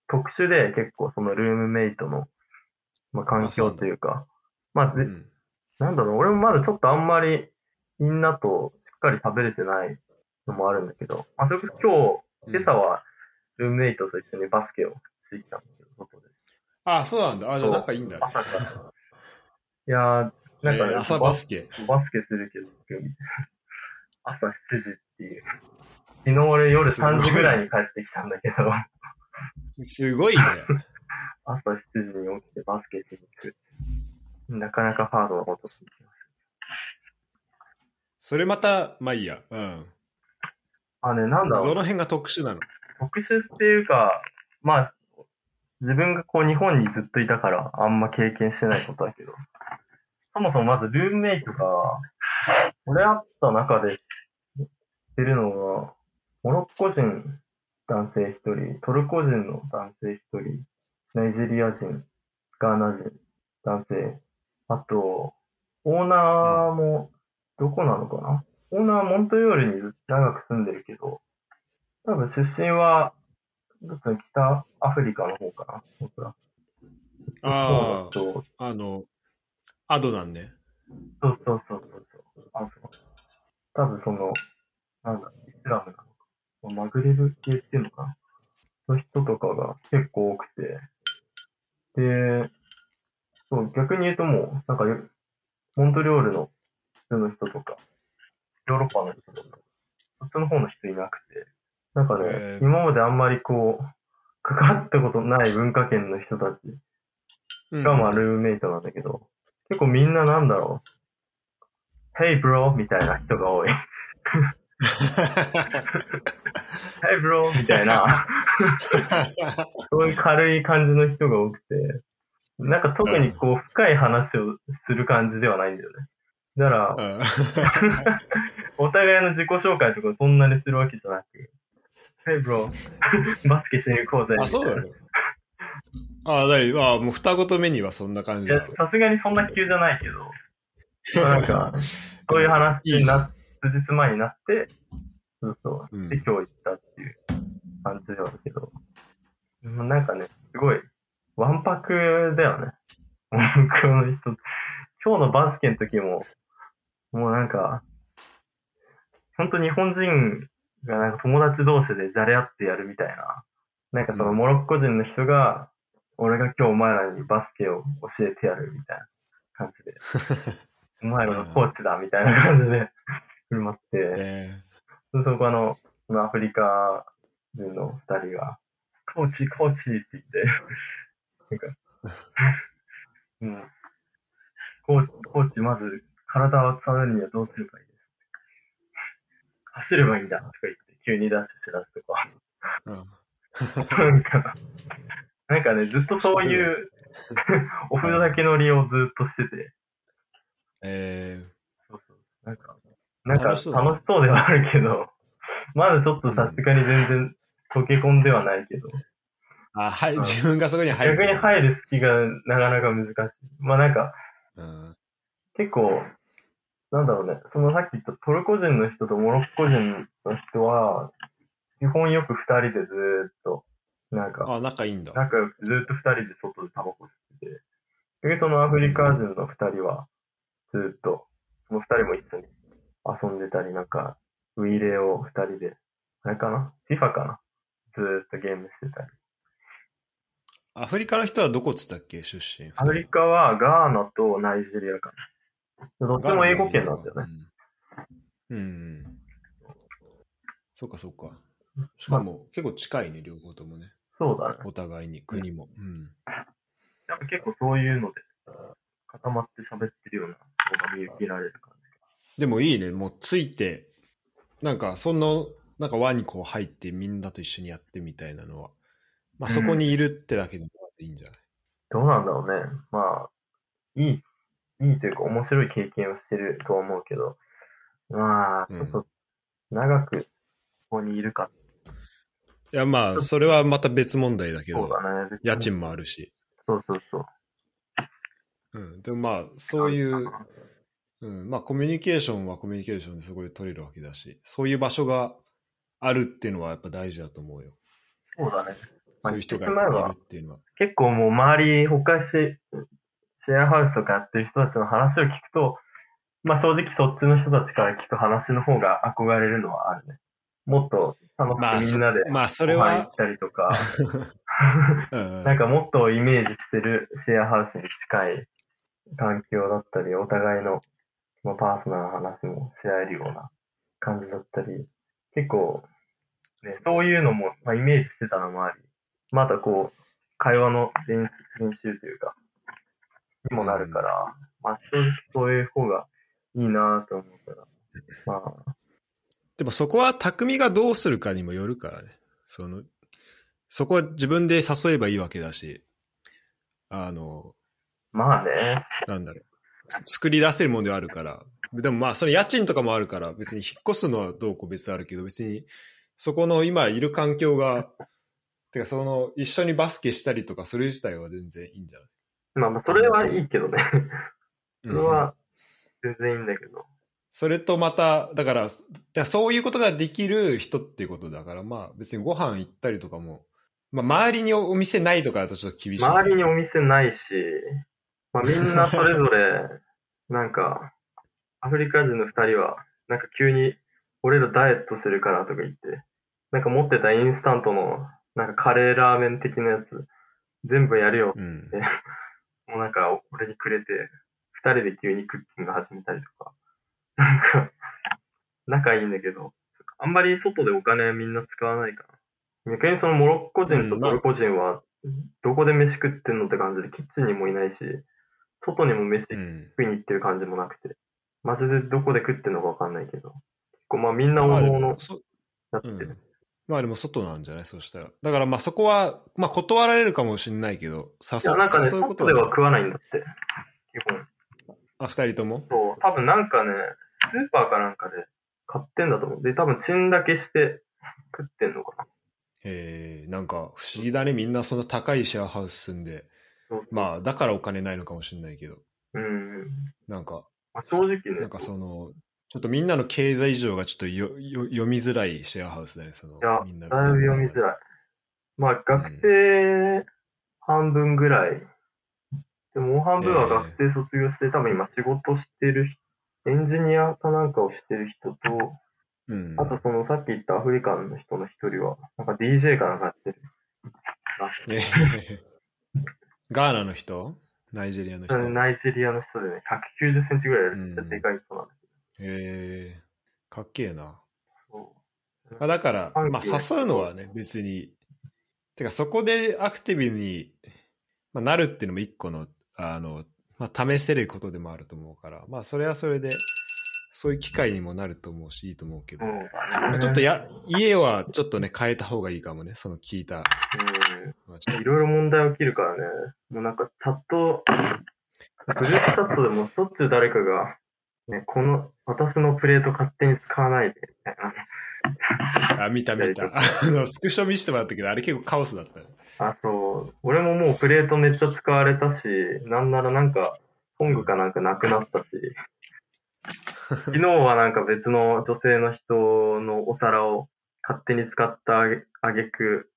特殊で結構そのルームメイトの、まあ、環境というか、まあ、ぜうん。なんだろう、俺もまだちょっとあんまりみんなとしっかり食べれてないのもあるんだけど、まあ、それこそ今日、今朝はルームメイトと一緒にバスケをしてきたんだけど、外で。あ、そうなんだ。あ、じゃあ仲いいんだね。朝から。いやー、なんかね、えー朝バスケ。バスケするけど、朝7時っていう。昨日俺夜3時ぐらいに帰ってきたんだけど、すごいね。朝7時に起きてバスケしに行く。なかなかハードなことしてきましそれまた、まあいいや。うん。た。あ、ね、なんだろう。どの辺が特殊なの？特殊っていうか、まあ、自分がこう日本にずっといたからあんま経験してないことだけど、そもそもまずルームメイトが、俺会った中で知ってるのが、モロッコ人男性一人、トルコ人の男性一人、ナイジェリア人、ガーナ人男性、あと、オーナーも、どこなのかな？オーナーはモントリオールに長く住んでるけど、多分出身はどっちの北アフリカの方かな、僕ら。ああ、あの、アドなんね。そうそうそうそう。あそう多分その、なんだ、イスラムなのか。マグレブ系っていうのかな？の人とかが結構多くて。で、そう、逆に言うともう、なんか、モントリオールの普通の人とか、ヨーロッパの人とか、そっちの方の人いなくて。なんかね、へー今まであんまりこう、関わったことない文化圏の人たちうんがまあルームメイトなんだけど、結構みんななんだろう。Hey bro! みたいな人が多い。Hey bro! みたいな、そういう軽い感じの人が多くて、なんか特にこう深い話をする感じではないんだよね。だから、うん お互いの自己紹介とかそんなにするわけじゃなく、Hey bro! バスケしに行こうぜ。あ、そうだね。ああ、だいあもう双子と目にはそんな感じさすがにそんな急じゃないけど、まあなんか、そういう話にな、数日前になって、そうそう。うんで、今日行ったっていう感じではあるけど、うんなんかね、すごい、わんぱくだよね。向こうの人。今日のバスケの時も、もうなんか、本当日本人がなんか友達同士でじゃれ合ってやるみたいな。なんかそのうんモロッコ人の人が、俺が今日お前らにバスケを教えてやるみたいな感じで。お前らのコーチだみたいな感じで振る舞って、えでそこあの、そのアフリカ人の二人が、コーチ、コーチって言って、なんか、うん。コーチ、コーチ、まず、体を使うにはどうすればいいです 走ればいいんだとか言って、急にダッシュしだすとか。ーうん。なんか、なんかね、ずっとそういう、おふざけ乗りをずっとしてて、え。そうそう。なんか、なんか楽しそうではあるけど、まだちょっとさすがに全然溶け込んではないけど、ー、あ、はい、うん自分がそこに入る。逆に入る隙がなかなか難しい。まあなんか、うん結構、なんだろうね、そのさっき言ったトルコ人の人とモロッコ人の人は、基本よく二人でずーっと、なんか、あ、仲いいんだ。仲良くずーっと二人で外でタバコ吸ってて、で、そのアフリカ人の二人は、ずーっと、その二人も一緒に遊んでたり、なんか、ウィーレを二人で、あれかな ?FIFA かな？ずーっとゲームしてたり。アフリカの人はどこっつったっけ？出身。アフリカはガーナとナイジェリアかな。どっちも英語圏なんだよね。うん。うん。そうかそうか。しかも、結構近いね、両方ともね。そうだね。お互いに、国も。うん。やっぱ結構そういうので、固まって喋ってるようなのが見受けられる感じ。でもいいね、もうついて、なんか、その、なんか輪にこう入ってみんなと一緒にやってみたいなのは、まあそこにいるってだけでもいいんじゃない、どうなんだろうね。まあ、いい、いいというか面白い経験をしてるとは思うけど、まあ、ちうんょっと長くここにいるか。いや、まあ、それはまた別問題だけど、そうだね。家賃もあるし。そうそうそう。うん。でもまあ、そういう、うん、まあコミュニケーションはコミュニケーションでそこで取れるわけだし、そういう場所があるっていうのはやっぱ大事だと思うよ。そうだね。まあそういう人がいるっていうのは。結構もう周り、他し、シェアハウスとかやってる人たちの話を聞くと、まあ正直そっちの人たちから聞く話の方が憧れるのはあるね。もっと楽まあ、しくみんなでそまあ、それは行っ、たりとか、うんなんかもっとイメージしてるシェアハウスに近い環境だったり、お互いのまあパーソナルな話もし合えるような感じだったり、結構、ね、そういうのも、まあ、イメージしてたのもあり、またこう、会話の練練習というか、にもなるから、まあ正直そういう方がいいなと思うから、まあ、でもそこは匠がどうするかにもよるからね。その、そこは自分で誘えばいいわけだし、あの、まあね、なんだろう。作り出せるものではあるから。でもまあ、それ家賃とかもあるから、別に引っ越すのはどうこう別にあるけど、別に、そこの今いる環境が、てかその、一緒にバスケしたりとか、それ自体は全然いいんじゃない？まあまあそれはいいけどね。それうんは全然いいんだけど。それとまた、だから、だからそういうことができる人っていうことだから、まあ別にご飯行ったりとかもまあ、周りにお店ないとかだとちょっと厳しい。周りにお店ないし、まあ、みんなそれぞれ、なんか、アフリカ人の二人は、なんか急に、俺らダイエットするからとか言って、なんか持ってたインスタントの、なんかカレーラーメン的なやつ、全部やるよ。うん。もうなんか俺にくれて、二人で急にクッキング始めたりとか、なんか、仲いいんだけど、あんまり外でお金みんな使わないかな。逆にそのモロッコ人とトルコ人は、どこで飯食ってんのって感じで、キッチンにもいないし、外にも飯食うん。いに行ってる感じもなくて、マジでどこで食ってんのかわかんないけど、結構まあみんなおのおのもそやってる。うん。まあでも外なんじゃない？そしたら。だからまあそこは、まあ断られるかもしれないけど、誘いや、なんかね、外では食わないんだって。基本。あ、二人とも？そう、多分なんかね、スーパーかなんかで買ってんだと思う。で、多分チンだけして食ってんのかな。えー、なんか不思議だね。みんなそんな高いシェアハウス住んで。まあだからお金ないのかもしれないけど。うん。なんか、まあ、正直ね、なんかその、ちょっとみんなの経済事情がちょっとよよ読みづらいシェアハウスだね。そのいや、みんなだいぶ読みづらい。まあ、学生半分ぐらい。でも、もう半分は学生卒業して、多分今仕事してる人、エンジニアかなんかをしてる人と、うん。あとそのさっき言ったアフリカンの人の一人は、なんか DJ かなんかやってる。えーガーナの人？ナイジェリアの人？ナイジェリアの人でね、190センチぐらいあるうんでかい人なんだけえー、かっけえな。ど。まあ、だから、まあ、誘うのはね、別に。てか、そこでアクティブに、まあ、なるっていうのも一個の、あの、まあ、試せることでもあると思うから、まあ、それはそれで、そういう機会にもなると思うし、いいと思うけど、まあ、ちょっとや、家はちょっとね、変えた方がいいかもね、その聞いた。うん。いろいろ問題起きるからね。もうなんかチャット、グループチャットでもしょっちゅう誰かが、ね、この、私のプレート勝手に使わないで、みたいな。と あ、見た見た。あの、スクショ見せてもらったけど、あれ結構カオスだったね。あ、そう。俺ももうプレートめっちゃ使われたし、なんならなんか、トングかなんかなくなったし、昨日はなんか別の女性の人のお皿を勝手に使ったあげく、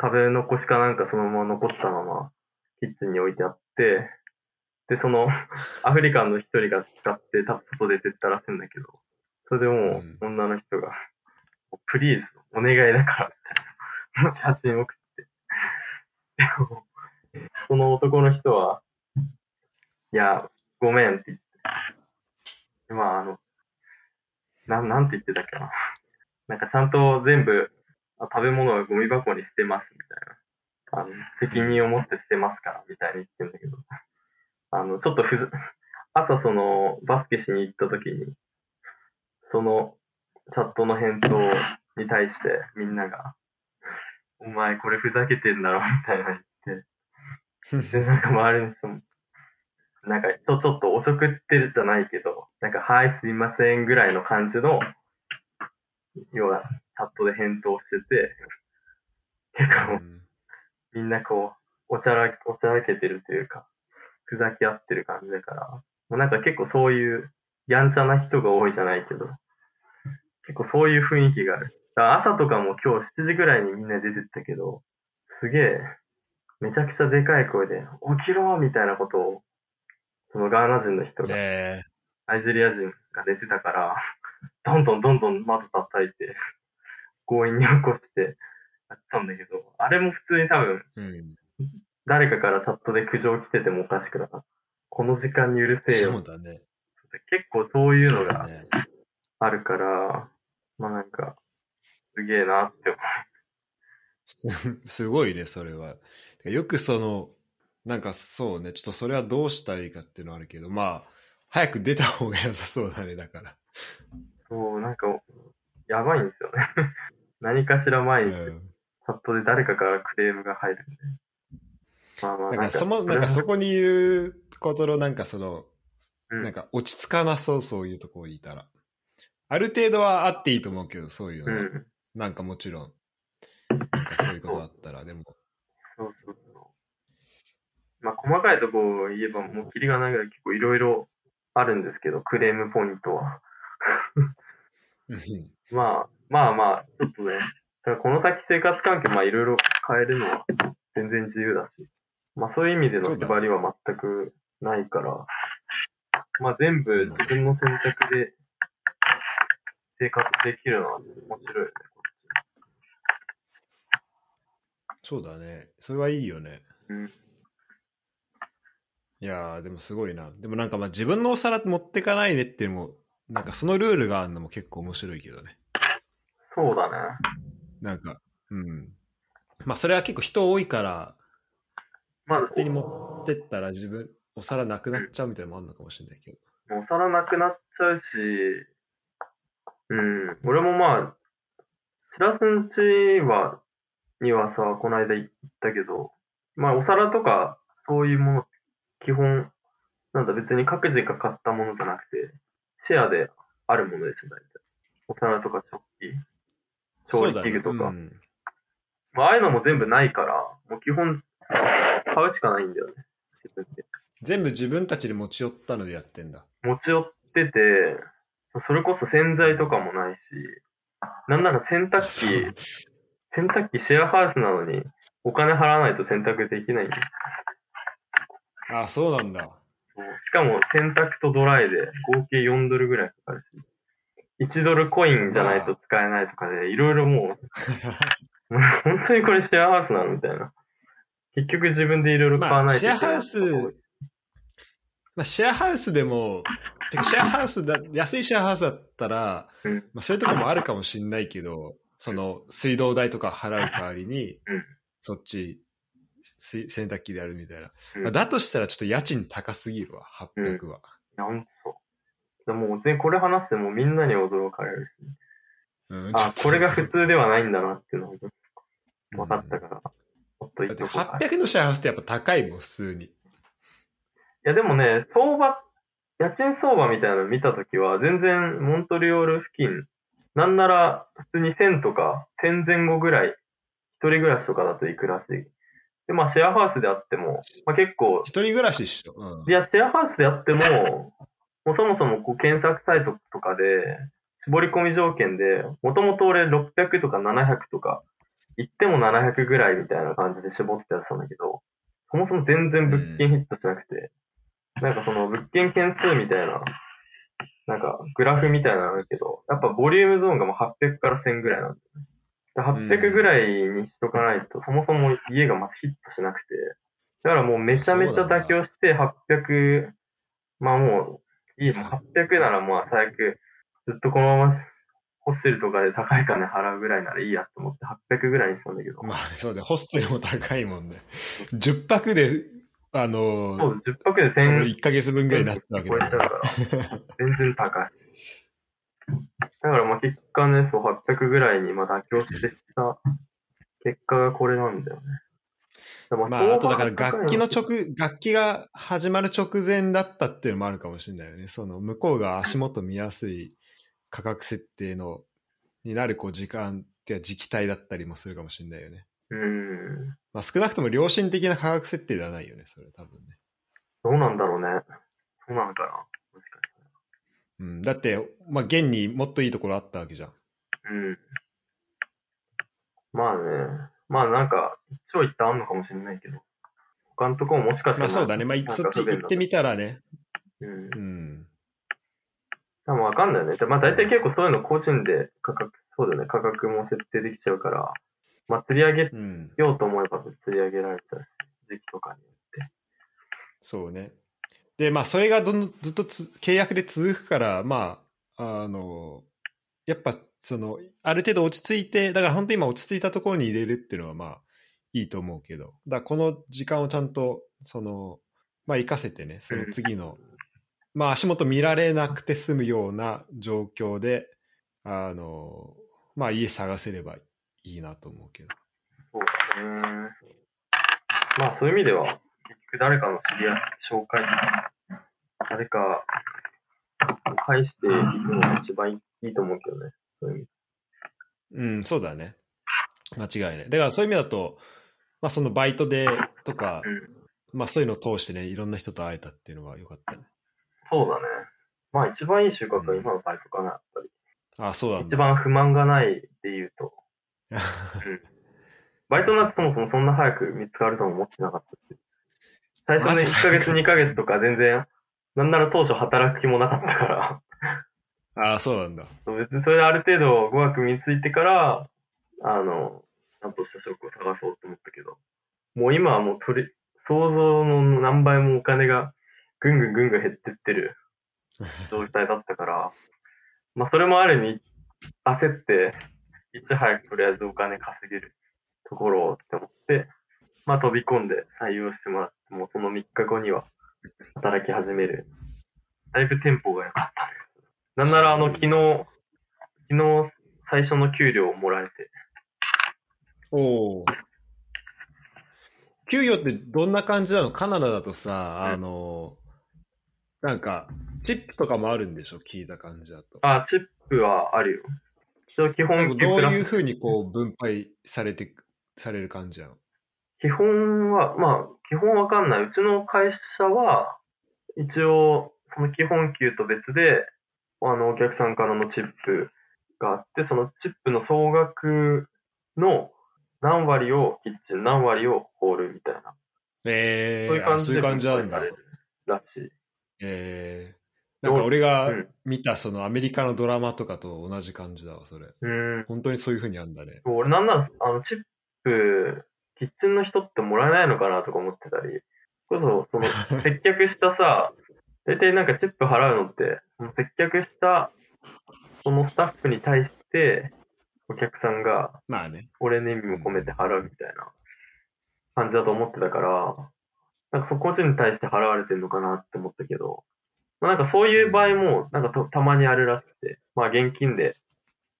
食べ残しかなんかそのまま残ったまま、キッチンに置いてあって、で、その、アフリカンの一人が使って、多分外出てったらしいんだけど、それでもう、女の人が、プリーズ、お願いだから、みたいな、写真送って。でも、その男の人は、いや、ごめんって言っまあ、あの、なん、なんて言ってたっけな。なんかちゃんと全部、あ食べ物はゴミ箱に捨てますみたいな。あの、責任を持って捨てますから、みたいに言ってんだけど。あの、ちょっとふざ、朝その、バスケしに行った時に、その、チャットの返答に対してみんなが、お前これふざけてんだろ、みたいな言って。で、なんか周りの人も、なんかちょ、ちょっとおちょくってるじゃないけど、なんか、はい、すいませんぐらいの感じの、要は、チャットで返答してて、結構、うんみんなこう、おちゃら、おちゃらけてるというか、ふざけ合ってる感じだから、もうなんか結構そういう、やんちゃな人が多いじゃないけど、結構そういう雰囲気がある。朝とかも今日7時ぐらいにみんな出てったけど、すげえ、めちゃくちゃでかい声で、起きろみたいなことを、そのガーナ人の人が、えナイジェリア人が寝てたから、どんどんどんどん窓叩いて、強引に起こしてやったんだけど、あれも普通に多分、ーうん。誰かからチャットで苦情来ててもおかしくなかった。この時間にうるせえそうよ。だね。結構そういうのが。あるから、まあなんか、すげえなって思 すごいね、それは。よくその、なんかそうね、ちょっとそれはどうしたらいいかっていうのはあるけど、まあ、早く出た方が良さそうだね、だから。う。そう、なんか、やばいんですよね。何かしら前にチうん。ャットで誰かからクレームが入るんで。まあまあなんかその、なんかそこに言うことの、なんかその、うんなんか落ち着かなそう、そういうところにいたら。ある程度はあっていいと思うけど、そういうのは。うん。なんかもちろん、なんかそういうことあったら、でも、そうそう。まあ、細かいところを言えば、もうキリがないぐらい結構いろいろあるんですけど、クレームポイントは。うん まあ、まあまあ、ちょっとね、だこの先生活環境、まあいろいろ変えるのは全然自由だし、まあそういう意味での縛りは全くないから、まあ全部自分の選択で生活できるのは面白いよね。そうだね。それはいいよね。うん。いやー、でもすごいな。でもなんかまあ自分のお皿持ってかないでっていうのも、なんかそのルールがあるのも結構面白いけどね。そうだね。なんか、うん。まあそれは結構人多いから、まあ、勝手に持ってったら自分、お皿なくなっちゃうみたいなのもあるのかもしれないけど。お皿なくなっちゃうし、うん、俺もまあ、しらすんちは、にはさ、この間行ったけど、まあお皿とか、そういうもの、基本、なんだ別に各自が買ったものじゃなくて、シェアであるものですよ、大体。お皿とか食器、調理器具とか。ねうんまあ、ああいうのも全部ないから、もう基本、買うしかないんだよね。自分で。全部自分たちで持ち寄ったのでやってんだ。持ち寄ってて、それこそ洗剤とかもないし、なんなら洗濯機、洗濯機シェアハウスなのに、お金払わないと洗濯できないんだよあ、そうなんだ。しかも洗濯とドライで合計4ドルぐらいかかるし、1ドルコインじゃないと使えないとかで、いろいろもう、本当にこれシェアハウスなのみたいな。結局自分でいろいろ買わないといけない。まあシェアハウスまあ、シェアハウスでも、てかシェアハウスだ、安いシェアハウスだったら、うんまあ、そういうとこもあるかもしんないけど、その水道代とか払う代わりに、うんそっち、水洗濯機でやるみたいな。うんまあだとしたらちょっと家賃高すぎるわ、800は。いや、ほんと。でも、全然これ話してもみんなに驚かれるし、うんあ、これが普通通ではないんだなっていうのが分かったから、もっといだっていとこがい800のシェアハウスってやっぱ高いもん、普通に。や、でもね、相場、家賃相場みたいなの見たときは、全然モントリオール付近、なんなら普通に1000とか1000前後ぐらい、一人暮らしとかだといくらしい。で、まあシェアハウスであっても、まあ結構、一人暮らしっしょ。うんいや、シェアハウスであっても、もうそもそもこう検索サイトとかで、絞り込み条件で、もともと俺600とか700とか、言っても700ぐらいみたいな感じで絞ってやってたんだけど、そもそも全然物件ヒットしなくて、なんかその物件件数みたいな、なんかグラフみたいなのあるけど、やっぱボリュームゾーンがもう800から1000ぐらいなんだよね。で800ぐらいにしとかないと、そもそも家がまずヒットしなくて、だからもうめちゃめちゃ妥協して800、まあもう、いい、もう800ならまあ最悪、ずっとこのままホステルとかで高い金払うぐらいならいいやと思って800ぐらいにしたんだけど、まあ、そうだよホステルも高いもんね。10泊で、あのーそう、10泊でその1000 1ヶ月分ぐらいになったわけだ超えちゃうから、全然高い。だからまあ結果ね、そう800ぐらいにまあ妥協してした結果がこれなんだよね。まあ、あとだから楽器の直、楽器が始まる直前だったっていうのもあるかもしれないよね。その向こうが足元見やすい価格設定の、になるこう時間っていうか時期帯だったりもするかもしれないよね。うん。まあ少なくとも良心的な価格設定ではないよね、それ多分ね。どうなんだろうね。そうなのかな。うん。だって、まあ現にもっといいところあったわけじゃん。うん。まあね。まあなんか、一長一短あんのかもしれないけど。他のとこももしかしたら。まあそうだね。まあそっち行ってみたらね。うん。うん。多分わかんないよね。でまあ大体結構そういうの個人で価格、そうだよね。価格も設定できちゃうから、まあ釣り上げうん。ようと思えば釣り上げられたり時期とかによって。そうね。で、まあ、それがどんどんずっとつ契約で続くから、まあ、あの、やっぱ、その、ある程度落ち着いて、だから本当に今落ち着いたところに入れるっていうのは、まあ、いいと思うけど、だこの時間をちゃんと、その、まあ、活かせてね、その次の、まあ、足元見られなくて済むような状況で、あの、まあ、家探せればいいなと思うけど。そうだね。まあそういう意味では、結局誰かの知り合い、紹介、誰か、返していくのが一番いいと思うけどね。そういう意味うん、そうだね。間違いない。だからそういう意味だと、まあそのバイトでとか、うんまあそういうのを通してね、いろんな人と会えたっていうのは良かったね。そうだね。まあ一番いい収穫は今のバイトかな、やっぱり。あそうだ。一番不満がないっていうと。バイトなんてそもそもそんな早く見つかるとも思ってなかったし。最初ね、マジ1ヶ月、2ヶ月とか全然、なんなら当初働く気もなかったから、ああ、そうなんだ。別にそれである程度語学身についてから、あの、ちゃんとした職を探そうと思ったけど、もう今はもう取り、想像の何倍もお金がぐんぐんぐんぐん減ってってる 状態だったから、まあそれもある意味焦って、いち早くとりあえずお金稼げるところをって思って、まあ飛び込んで採用してもらって、もうその3日後には働き始める。だいぶテンポが良かった。なんならあの昨日、昨日最初の給料をもらえて、おお。給与ってどんな感じなの？カナダだとさ、うんあの、なんか、チップとかもあるんでしょ？聞いた感じだと。あ、チップはあるよ。基本かどういうふうにこう分配されて、される感じなの？基本は、まあ、基本わかんない。うちの会社は、一応、その基本給と別で、あの、お客さんからのチップがあって、そのチップの総額の何割をキッチン、何割をホールみたいな。えー、そういう感じそういう感じなんだらしい。えー、なんか俺がうん見たそのアメリカのドラマとかと同じ感じだわ、それ。うん。本当にそういうふうにあんだね。俺なんなら、あの、チップ、キッチンの人ってもらえないのかなとか思ってたり、こそ、その、接客したさ、大体なんかチップ払うのって、その接客した、そのスタッフに対して、お客さんが、まあね。俺の意味も込めて払うみたいな感じだと思ってたから、なんかそこに対して払われてんのかなって思ったけど、まあなんかそういう場合も、なんかたたまにあるらしくて、まあ現金で、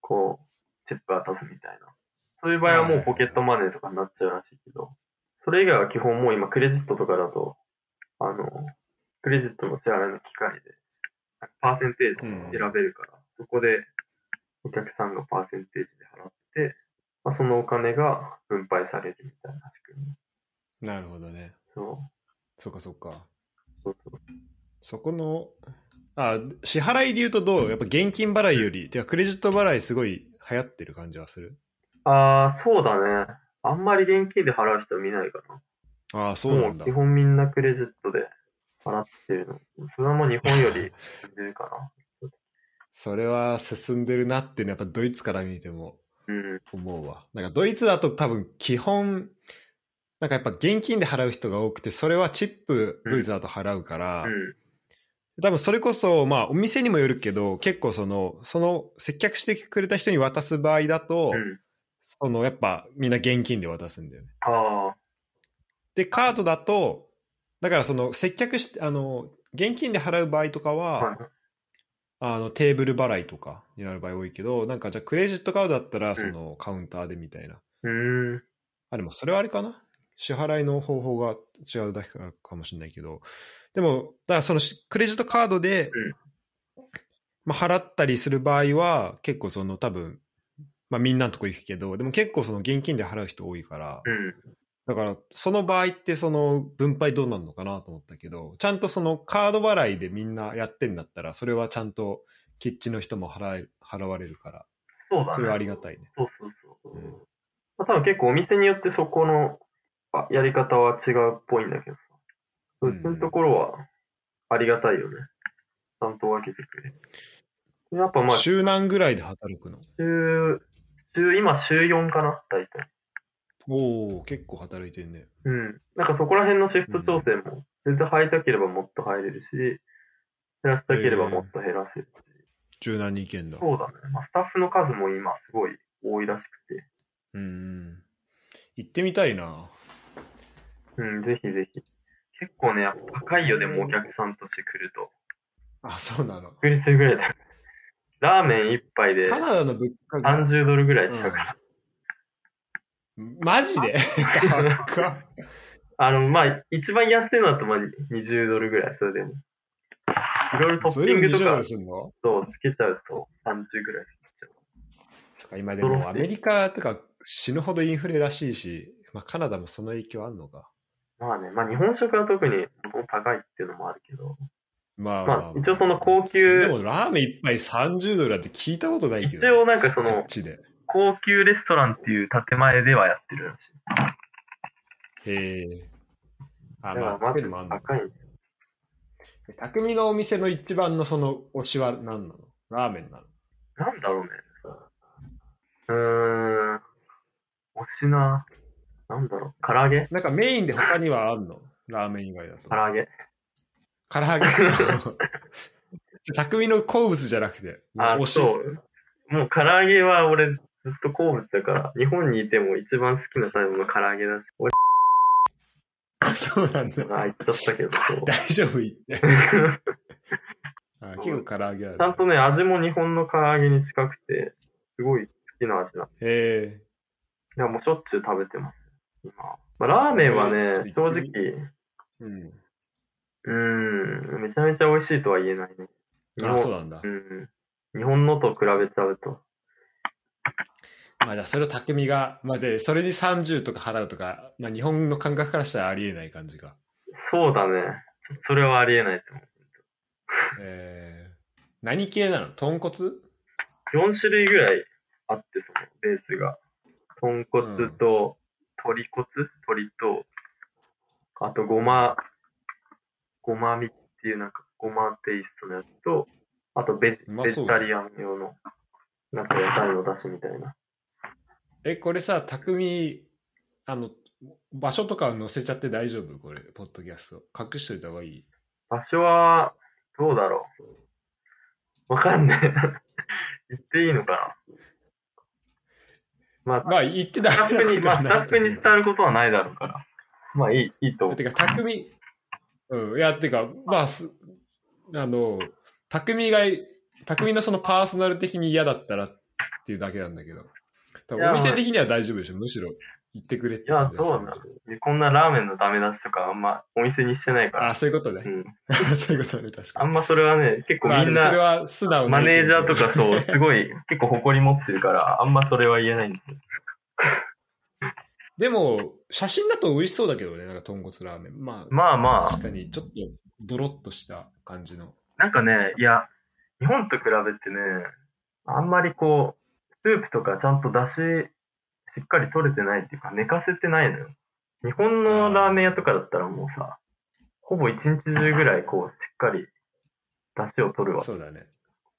こう、チップ渡すみたいな。そういう場合はもうポケットマネーとかになっちゃうらしいけど、それ以外は基本もう今クレジットとかだと、あの、クレジットの支払いの機械で、パーセンテージ選べるから、そこでお客さんがパーセンテージで払って、まあ、そのお金が分配されるみたいな仕組み。なるほどね。そう。そっかそっか。そうそうそこの、あ、支払いで言うとどう？やっぱ現金払いより、てかクレジット払いすごい流行ってる感じはする？ああ、そうだね。あんまり現金で払う人見ないかな。ああ、そうなんだ基。本みんなクレジットで払ってるの。それはもう日本より進んでるかな。それは進んでるなっていうのはやっぱドイツから見てもうん。思うわ。なんかドイツだと多分基本、なんかやっぱ現金で払う人が多くて、それはチップドイツだと払うから、うん。多分それこそ、まあお店にもよるけど、結構その、その接客してくれた人に渡す場合だと、うん。そのやっぱみんな現金で渡すんだよね。ああ。で、カードだと、だからその接客して、あの、現金で払う場合とかは、はい。あのテーブル払いとかになる場合多いけど、なんかじゃあクレジットカードだったら、んそのカウンターでみたいな。うーん。あ、でもそれはあれかな？支払いの方法が違うだけかもしれないけど、でも、だからそのしクレジットカードで、まあ、払ったりする場合は、結構その多分、まあみんなのとこ行くけど、でも結構その現金で払う人多いから、うん。だからその場合ってその分配どうなるのかなと思ったけど、ちゃんとそのカード払いでみんなやってんだったら、それはちゃんとキッチンの人も払え払われるから、そうだね。それはありがたいね。そうそうそう。うんまあ、多分結構お店によってそこのあやり方は違うっぽいんだけどさ。ううんちのところはありがたいよね。ちゃんと分けてくれる。やっぱまあ、週、週何ぐらいで働くの？週、今週4かな大体。おお結構働いてんね。うん。なんかそこら辺のシフト調整も、全然入りたければもっと入れるし、減らしたければもっと減らせるし。柔軟に行けんだ。そうだね。まあ、スタッフの数も今すごい多いらしくて。うん。行ってみたいな。うん、ぜひぜひ。結構ね、やっぱ高いよ、でもお客さんとして来ると。あ、そうなの。びっくりするぐらいだ。ラーメン一杯でカナダの物価が、30ドルぐらいしちゃうから。マジで？あの、まあ、一番安いのだとまあ20ドルぐらい、それでも。いろいろトそれでも20ッピングとかドルすんの？とつけちゃうと30ぐらいしちゃう。今でもアメリカとか死ぬほどインフレらしいし、まあ、カナダもその影響あんのか。まあね、まあ日本食は特に高いっていうのもあるけど。まあまあ一応その高級でもラーメン一杯30ドルだって聞いたことないけど、一応なんかその。高級レストランっていう建前ではやってるらしい。へえ。あ、まあ、らまず高いんですよ。匠のお店の一番のその推しは何なの？ラーメンなの？なんだろうね。うーん。推しな。なんだろう。唐揚げ？なんかメインで他にはあんの？ラーメン以外だと唐。揚げ。唐揚げ 匠の好物じゃなくて、あ。そう。もう唐揚げは俺ずっと好物だから、日本にいても一番好きな食べ物唐揚げだし、俺そうなんだ。が言っちゃったけど。大丈夫言って。あ結構唐揚げある、ちゃんとね、味も日本の唐揚げに近くて、すごい好きな味なんでへえ。いや、もうしょっちゅう食べてます。今。まあ、ラーメンはね、えー正直、うん。うーん、めちゃめちゃ美味しいとは言えないね。日あ、本そうなんだ。うん。日本のと比べちゃうと。まあじゃあそれを匠が、まあで、それに30とか払うとか、まあ日本の感覚からしたらありえない感じが。そうだね。それはありえないと思う。えー、何系なの？豚骨？4種類ぐらいあって、そのベースが。豚骨と鶏骨？鶏と、あとごま、ごまみっていうなんかごまテイストのやつと、あとベジうまそうベジタリアン用の、なんか野菜の出汁みたいな。え、これさ、匠、あの、場所とか載せちゃって大丈夫？これ、ポッドキャスト。隠しといた方がいい？場所は、どうだろう？わかんねえ。言っていいのかな？まあ、まあ言ってダスタッフに、まあ、スタッフに伝わる。ることはないだろうから。まあ、いい、いいと思う。てか、匠、うん、いや、てか、まあ、すあの、匠が、匠のそのパーソナル的に嫌だったらっていうだけなんだけど、多分お店的には大丈夫でしょ？むしろ言ってくれっていやそうなんだ。こんなラーメンのダメ出しとかあんまお店にしてないから。あ、そういうことねう。ん。そういうことね、確かに。あんまそれはね、結構まあみんな、それは素直なマネージャーとかそう、すごい、結構誇り持ってるから、あんまそれは言えないんですよ。でも、写真だと美味しそうだけどね、なんか豚骨ラーメン。まあ、まあまあ確、かにちょっとドロッとした感じの。なんかね、いや、日本と比べてね、あんまりこう、スープとかちゃんと出汁しっかり取れてないっていうか、寝かせてないのよ。日本のラーメン屋とかだったらもうさ、ほぼ一日中ぐらいこう、しっかり出汁を取るわ。そうだね。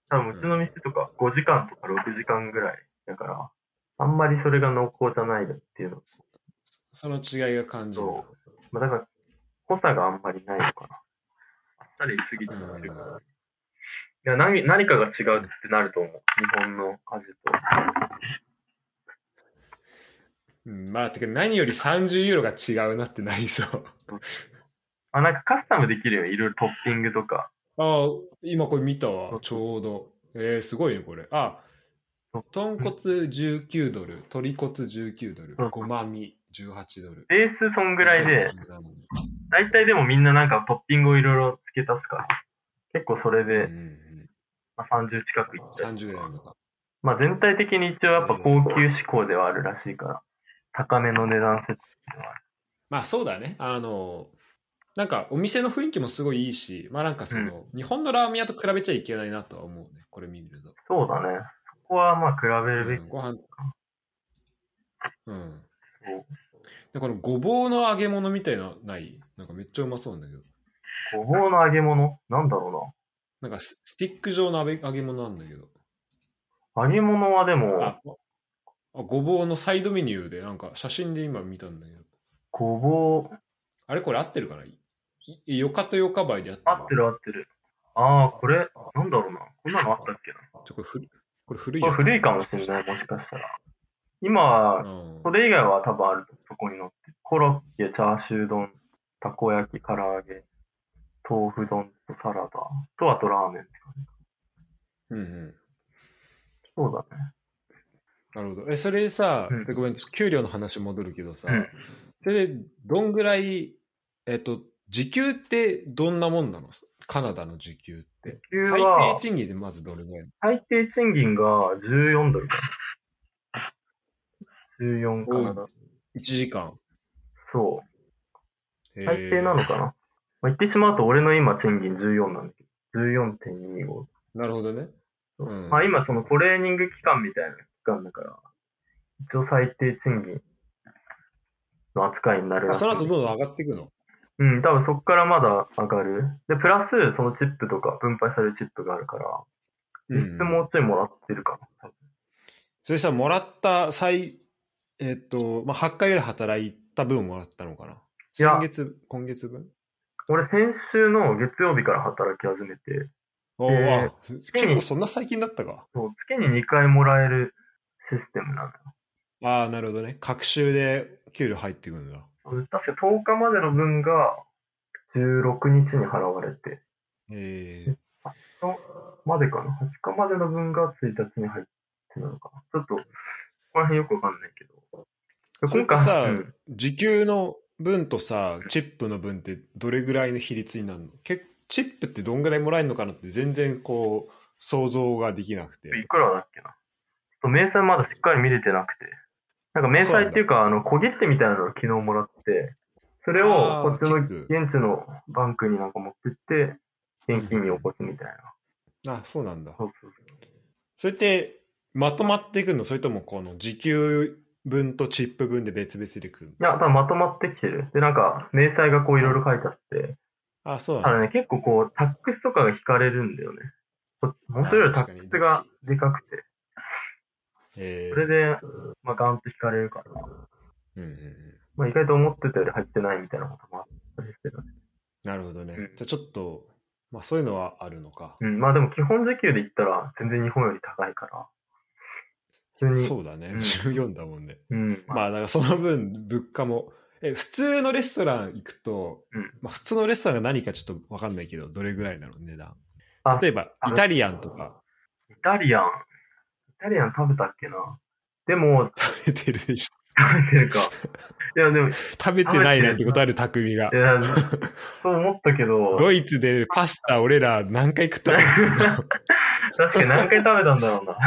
多分うちの店とか5時間とか6時間ぐらいだから、あんまりそれが濃厚じゃないっていうのその違いが感じる。と、まあ、だから、濃さがあんまりないのかな。あっさりしすぎてうんるから。いや何、何かが違うってなると思う。日本の味と。うん、まあ、てか何より30ユーロが違うなってなりそう。あ、なんかカスタムできるよ。いろいろトッピングとか。ああ、今これ見たわ。ちょうど。えー、すごいね、これ。あ、豚骨19ドル、鶏骨19ドルうん、ごまみ18ドル。ベースそんぐらいで、17ドル大体でもみんななんかトッピングをいろいろ付け足すから。結構それで、うんうんまあ、30近くいっうん、ちゃう。30ぐらいのか。まあ全体的に一応やっぱ高級志向ではあるらしいから、高めの値段設定ではある。まあそうだね。あの、なんかお店の雰囲気もすごいいいし、まあなんかその、日本のラーメン屋と比べちゃいけないなとは思うね。これ見ると。そうだね。そこはまあ比べるべき。うんご飯。うん。そうでこのごぼうの揚げ物みたいなのない？なんかめっちゃうまそうなんだけど。ごぼうの揚げ物？なんだろなんかススティック状の揚げ揚げ物なんだけど。うな。揚げ物はでも、あ、あごぼうのサイドメニューで、なんか写真で今見たんだけど。ごぼう、あれこれ合ってるかな？よかとよかばいで合ってる合ってる合ってる。ああ、これ、なんだろうな。こんなのあったっけな。ちょこれ古これ古いこれやつ。古いかもしれない、もしかしたら。今は、うんそれ以外は多分あると、そこに載ってる。コロッケ、チャーシュー丼、たこ焼き、唐揚げ、豆腐丼とサラダと、あとラーメンって感じ。うんうん。そうだね。なるほど。え、それでさ、うんでごめん、給料の話戻るけどさ、うんそれでどんぐらい、えっと、時給ってどんなもんなの？カナダの時給って。最は低賃金でまずどれぐらい？最低賃金が14ドル。14カナダ。?1 時間。そう。最低なのかな。まあ、言ってしまうと俺の今賃金14なんだけど、14.25。なるほどね。うんまあ今そのトレーニング期間みたいな期間だから、一応最低賃金の扱いになるその後どんどん上がっていくの？うん、多分そこからまだ上がる。で、プラス、そのチップとか、分配されるチップがあるから、実質もうちょいもらってるかな。多分それさ、もらった最、えっ、と、まあ、8回ぐらい働いた分もらったのかなや先月、今月分？俺、先週の月曜日から働き始めて、おーえーあ結構そんな最近だったか。そう月に2回もらえるシステムなのよ。ああ、なるほどね。各週で給料入ってくるんだ。確か10日までの分が16日に払われて、ええまでかな ?8 日までの分が1日に入ってなのかな？ちょっと、ここら辺よくわかんないけど。それってさ、うん時給の分とさ、チップの分ってどれぐらいの比率になるの？けチップってどんぐらいもらえるのかなって全然こう、想像ができなくて。いくらだっけな？明細まだしっかり見れてなくて。なんか明細っていうか、あの、小切手みたいなのを昨日もらって、それをこっちの現地のバンクになんか持ってって、現金に起こすみたいな。あ、そうなんだ。そうそうそう。それって、まとまっていくの？それともこの時給分とチップ分で別々でくるいや、多分まとまってきてる。で、なんか、明細がこういろいろ書いてあって、あ、そうだ。ただね、結構こう、タックスとかが引かれるんだよね。こ本当よりタックスがでかくて、えそれで、まあ、ガンと引かれるから、うんうんうん。まあ、意外と思ってたより入ってないみたいなこともあったりしてたね。なるほどね。うんじゃあちょっと、まあそういうのはあるのか。うん、まあでも基本時給で言ったら全然日本より高いから。普通に。そうだね。うん14だもんね。うん。まあ、だからその分、物価も、え、普通のレストラン行くと、うんまあ普通のレストランが何かちょっとわかんないけど、どれぐらいなの値段。あ例えば、あイタリアンとか、イタリアン？イタリアン食べたっけな？でも、食べてるでしょ。食べてるか。いや、でも、い食べてないなんてことある匠が。や、そう思ったけど、ドイツでパスタ俺ら何回食ったか確かに何回食べたんだろうな。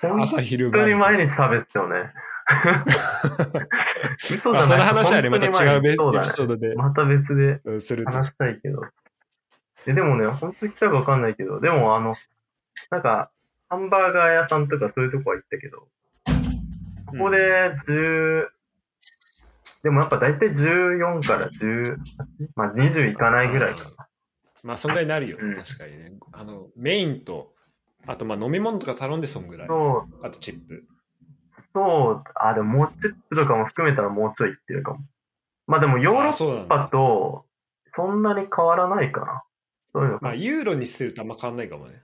本朝昼当に晩。毎日食べてたよね。嘘まあ、じゃない。その話はね、また違うエピソードで、また別で話したいけど。えでもね、本当に来たかわかんないけど、でもあの、なんか、ハンバーガー屋さんとかそういうとこは行ったけど、ここで10、でもやっぱ大体14から18、まあ20いかないぐらいかな。まあ、そんぐらいになるよ、うん確かにね。あの、メインと、あと、まあ、飲み物とか頼んでそんぐらい。そう、あと、チップ。そう、あ、でももうチップとかも含めたらもうちょいいってるかも。まあでもヨーロッパだ。とそんなに変わらないかな。そういうのかまあ、ユーロにするとあんま変わんないかもね。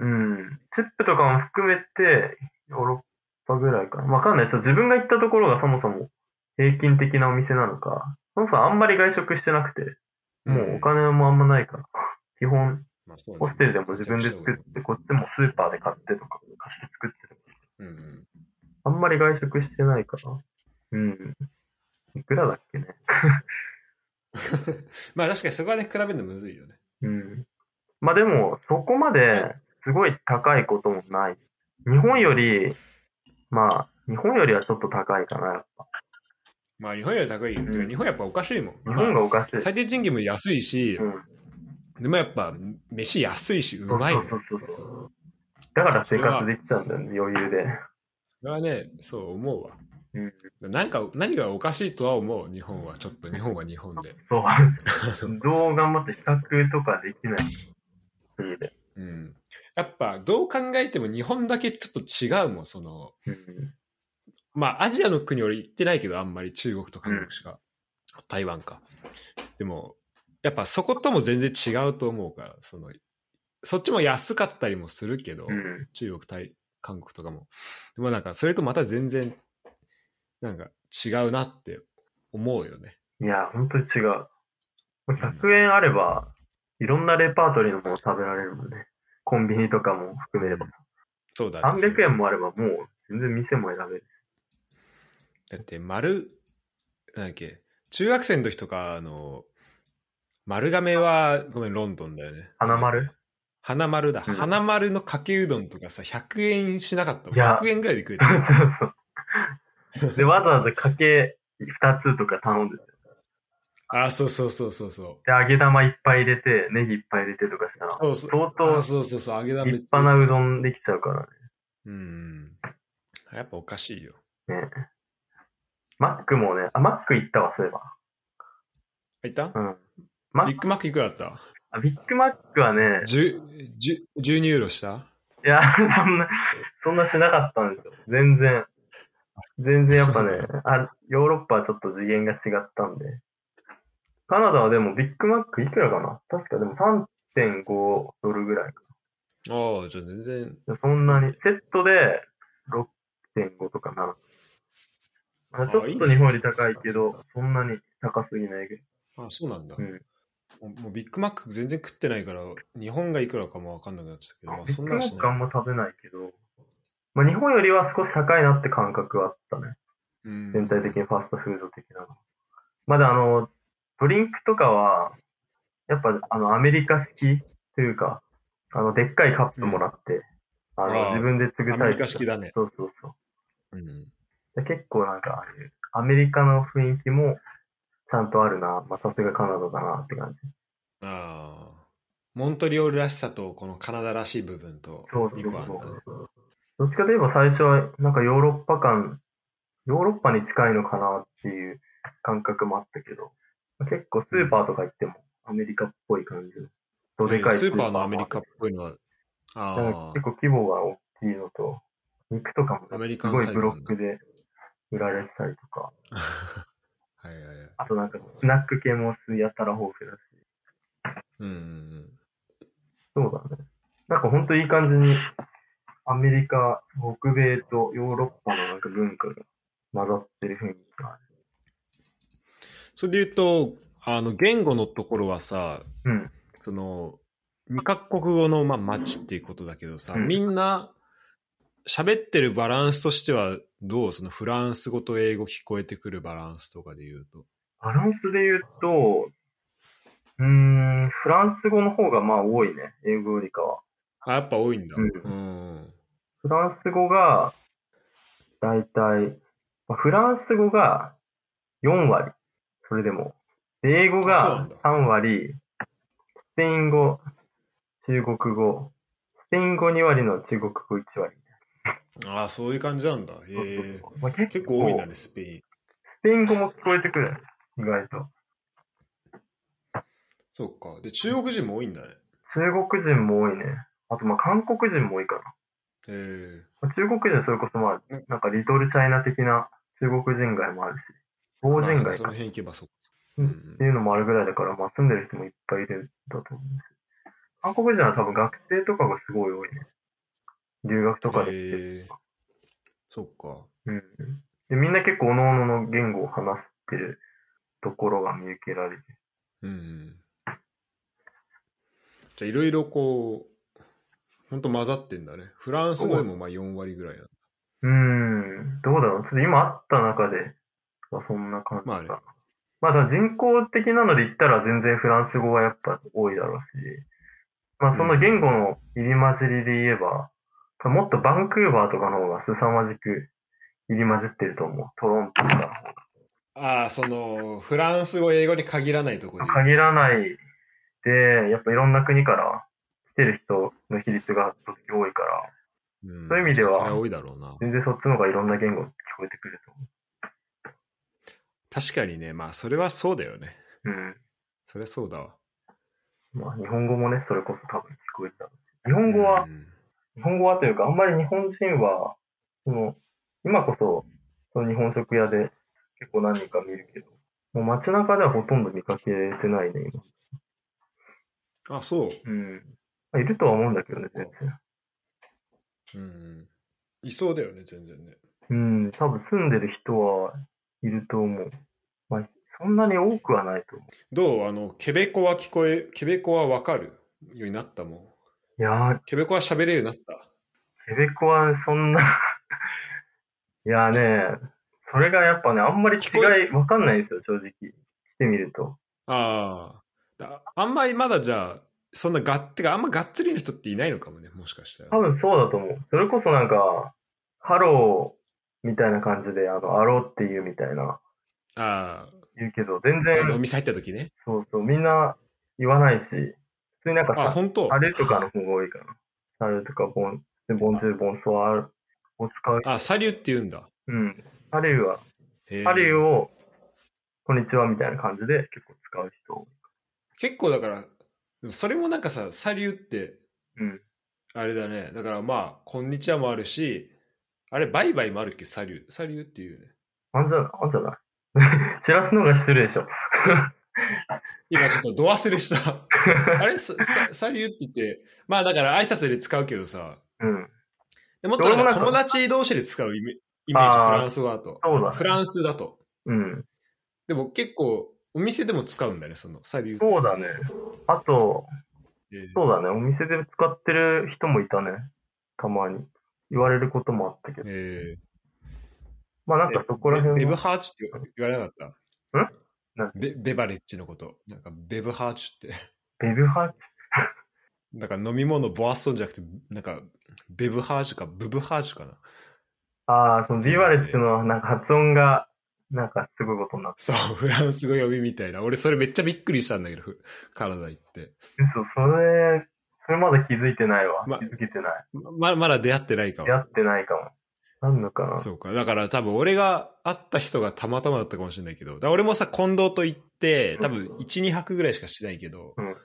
うん。チップとかも含めて、ヨーロッパぐらいかな。わかんないですよ。自分が行ったところがそもそも平均的なお店なのか、そもそもあんまり外食してなくて、もうお金もあんまないから、基本、まあそうねホステルでも自分で作って、こっちもスーパーで買ってとか、買って作ってとか。うんうん。あんまり外食してないから。うん。いくらだっけね。まあ確かにそこはね、比べるのむずいよね。うん。まあでも、そこまですごい高いこともない。日本より、まあ、日本よりはちょっと高いかな、やっぱ。まあ日本より高い。うん日本やっぱおかしいもん。日本がおかしい。まあ最低賃金も安いし、うん。でもやっぱ飯安いし、うまいの。そうそうそうそう。だから生活できちゃうんだよね、余裕で。それはね、そう思うわ。うん。なんか、何がおかしいとは思う、日本は。ちょっと日本は日本で。そう。どう頑張って比較とかできない国で。うん。やっぱ、どう考えても日本だけちょっと違うもん、その、うん。まあ、アジアの国俺行ってないけど、あんまり中国と韓国しか、台湾か。でも、やっぱそことも全然違うと思うから、その、そっちも安かったりもするけど、うん。中国、台、韓国とかも。でもなんか、それとまた全然、なんか違うなって思うよね。いや、本当に違う。100円あれば、いろんなレパートリーのもの食べられるもんね。コンビニとかも含めれば。そうだね。300円もあればもう全然店も選べる。だって、丸、なんだっけ、中学生の時とか、あの、丸亀は、ごめん、ロンドンだよね。花丸？花丸だ。うん花丸のかけうどんとかさ、100円しなかったもん。いや100円ぐらいで食え そうた。そう。で、わざわざかけ2つとか頼んでて。あ、そうそうそうそうそう。で、揚げ玉いっぱい入れて、ネギいっぱい入れてとかしたら、そうそう。相当あそうそうそう、揚げ玉立派なうどんできちゃうからね。うん。やっぱおかしいよ。ねマックもね、あ、マック行ったわ、そういえば。いった？うん。ビッグマックいくらだった？あビッグマックはね、10 10 ?12 ユーロした？いや、そんな、そんなしなかったんですよ。全然。全然やっぱね、あ、ヨーロッパはちょっと次元が違ったんで。カナダはでもビッグマックいくらかな？確かでも3.5ドルぐらいかああ、じゃあ全然。な。そんなに、セットで6.5とかな。あちょっと日本より高いけど、そんなに高すぎないぐらい。あそうなんだ。うんもうビッグマック全然食ってないから、日本がいくらかもわかんなくなっちゃったけど、まあ、ビッグマそんなしない。ックあんま食べないけど、まあ日本よりは少し高いなって感覚はあったね。うん全体的にファストフード的なの。まだあの、ドリンクとかは、やっぱあの、アメリカ式というか、あの、でっかいカップもらって、あの、ああ自分で継ぐアメリタイプ。カ式だね。そうそうそう。うん。で結構なんか、ああいうアメリカの雰囲気もちゃんとあるな。まあ、さすがカナダだなって感じ。ああ。モントリオールらしさと、このカナダらしい部分とそうそう2個あるんだね。そう。どっちかといえば最初は、なんかヨーロッパ感、ヨーロッパに近いのかなっていう感覚もあったけど、結構スーパーとか行ってもアメリカっぽい感じの。どでかいスーパーのアメリもカっぽいのは、あ結構規模が大きいのと、肉とかもアメリカすごいブロックで売られてたりとか、あ。はいはいはい。あとなんかスナック系もやたら豊富だし、うんうんうん。そうだね。なんかほんといい感じにアメリカ、北米とヨーロッパのなんか文化が混ざってる雰囲気があそれで言うと、あの、言語のところはさ、る。うん。その、二カ国語の、まあ、街っていうことだけどさ、うんみんな、喋ってるバランスとしては、どうそのフランス語と英語聞こえてくるバランスとかで言うと？バランスで言うと、うーん、フランス語の方がまあ多いね。英語よりかは。あ、やっぱ多いんだ。うんうん。フランス語が、だいたい、まあフランス語が4割。それでも。で英語があそうなんだ3割。スペイン語、中国語。スペイン語2割の中国語1割。ああ、そういう感じなんだ。へえ。まあ、結結構多いんだね、スペイン。スペイン語も聞こえてくる。意外と。そうか。で、中国人も多いんだね。中国人も多いね。あと、まあ、韓国人も多いかな。へえ。まあ中国人はそれこそまあうん、なんかリトルチャイナ的な中国人街もあるし、法まあ人街かその辺行けばそうか。うんっていうのもあるぐらいだから、まあ住んでる人もいっぱいいるんだと思うんです。韓国人は多分学生とかがすごい多いね。留学とかで来てえ。そっか。うん。で、みんな結構各々の言語を話してるところが見受けられる。うん。じゃあ、いろいろこう、ほんと混ざってんだね。フランス語でもまあ4割ぐらいなんだ。うーん、どうだろう。ちょっと今あった中ではそんな感じかな。まあねまあ、人口的なので言ったら全然フランス語はやっぱ多いだろうし、まあその言語の入り混じりで言えば、もっとバンクーバーとかの方が凄まじく入り混じってると思う。トロントとか。ああ、その、フランス語、英語に限らないところで。限らないで、やっぱいろんな国から来てる人の比率が多いから、うんそういう意味ではそれは多いだろうな。全然そっちの方がいろんな言語聞こえてくると思確かにね、まあ、それはそうだよね。う。うん。それはそうだわ。まあ日本語もね、それこそ多分聞こえた。日本語はう、ん日本語はというか、あんまり日本人は、その、今こそ、その日本食屋で結構何人か見るけど、もう街中ではほとんど見かけてないね、今。あ、そう。うん。まあいるとは思うんだけどね、全然。うん。いそうだよね、全然ね。うん、多分住んでる人はいると思う。まあ、そんなに多くはないと思どう？あの、ケベコは聞こえ、ケベコはわかるようになったもん。う。いやー、 Québécois 喋れるようになった。 Québécois そんな、いやーね、それがやっぱね、あんまり違いわかんないんですよ、正直。来てみると。ああ。だあんまりまだじゃあ、そんながってか、あんまがっつりの人っていないのかもね、もしかしたら。多分そうだと思う。それこそなんか、ハローみたいな感じで、あの、 allô っていうみたいな、あ言うけど、全あ。然、お店入った時ね。そうそう、みんな言わないし、普通になんかあ、さ、本当？サルとかの方が多いかな。サルとかボン、ボンジュボンソワを使う。あ、サリューって言うんだ。うん。サリューは、サリューを、こんにちはみたいな感じで結構使う人。結構だから、それもなんかさ、サリューって、うん。あれだね。だからまあ、こんにちはもあるし、あれ、バイバイもあるっけ？サリュー。サリューっていうね。あんじゃ、あんじゃない？知らすのが失礼でしょ。今ちょっとド忘れした。あれ？ささサリューって言って、まあだから挨拶で使うけどさ、うん。でもっと友達同士で使うイメイメージ、フランス語だと。そうだねフランスだと。うん。でも結構、お店でも使うんだね、そのサリュー。そうだね。あと、えーそうだね。お店で使ってる人もいたね。たまに。言われることもあったけど。えまあなんかそこら辺は。ベブハーチって言われなかった？ん？ベベバレッジのこと。なんかベブハーチって。ベブハーチ なんか飲み物ボアッソンじゃなくて、なんかベブハージュかブブハージュかな。ああ、そのビバレッジのなんか発音が、なんかすごいことになって。そう、フランス語読みみたいな。俺それめっちゃびっくりしたんだけど、ふカナダ行って。嘘、それ、それまだ気づいてないわ。ま気づけてない。ま、まだ出会ってないかも。やってないかも。なんのかなそうか。だから多分俺が会った人がたまたまだったかもしれないけど、俺もさ、近藤と行って、多分1、2泊ぐらいしかしてないけど、うん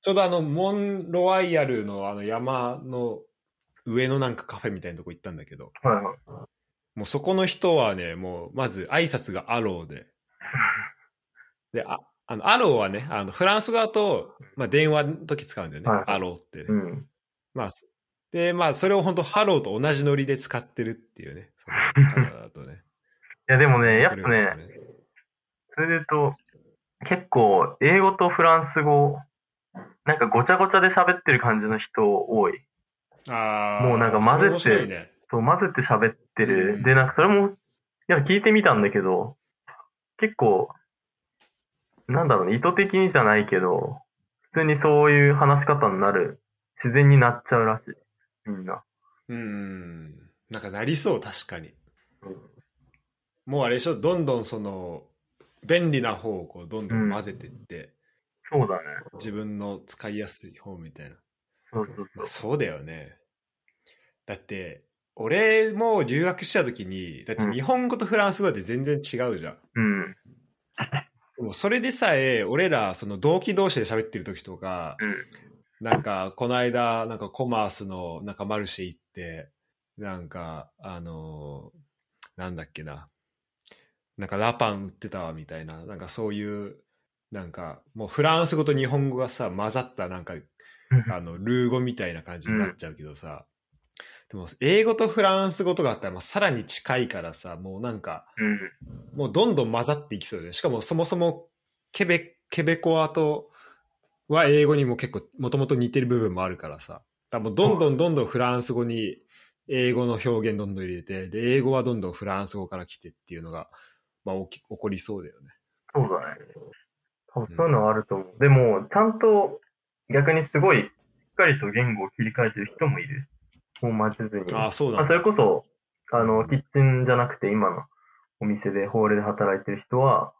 ちょうどあの、モンロワイヤルのあの山の上のなんかカフェみたいなとこ行ったんだけど、はいはい。もうそこの人はね、もうまず挨拶がアローで、で、あ、あの、 allô はね、あの、フランス語だと、まあ、電話の時使うんだよね。はい allô ってね。うん。まあ、で、まあ、それを本当ハローと同じノリで使ってるっていうね。そのカナダだとね。いやでもね、やっぱね、ね。それで言うと、結構、英語とフランス語、なんかごちゃごちゃで喋ってる感じの人多い。ああ。もうなんか混ぜてね。そう、混ぜて喋ってる。うんで、なんかそれも、いや、聞いてみたんだけど、結構、なんだろうね、意図的にじゃないけど、普通にそういう話し方になる、自然になっちゃうらしい。みんな。うん。なんかなりそう、確かに。うんもうあれでしょ、どんどんその、便利な方をこうどんどん混ぜていって、そうだね。自分の使いやすい方みたいな。そうそうそうまあ、。そうだよね。だって、俺も留学した時に、だってうん日本語とフランス語って全然違うじゃん。うん。でもそれでさえ、俺ら、その同期同士で喋ってる時とか、うん。なんか、この間、なんかコマースの、なんかマルシェ行って、なんか、あのーなんだっけな。なんかラパン売ってたわ、みたいな。なんかそういう、なんか、もうフランス語と日本語がさ、混ざった、なんか、あの、ルー語みたいな感じになっちゃうけどさ、でも、英語とフランス語とかだったら、まあ、さらに近いからさ、もうなんか、うん。もうどんどん混ざっていきそうで、しかもそもそも、ケベ、ケベコアと、は英語にも結構、もともと似てる部分もあるからさ、だからもうどんどんどんどんフランス語に、英語の表現どんどん入れて、で、英語はどんどんフランス語から来てっていうのが、まあ、起き起こりそうだよね。そうだね。多分そういうのはあると思う。でも、ちゃんと逆にすごい、しっかりと言語を切り替えてる人もいる。もう混ぜずに。ああ、そうまあ、なんだ。それこそ、あの、キッチンじゃなくて今のお店で、ホールで働いてる人は、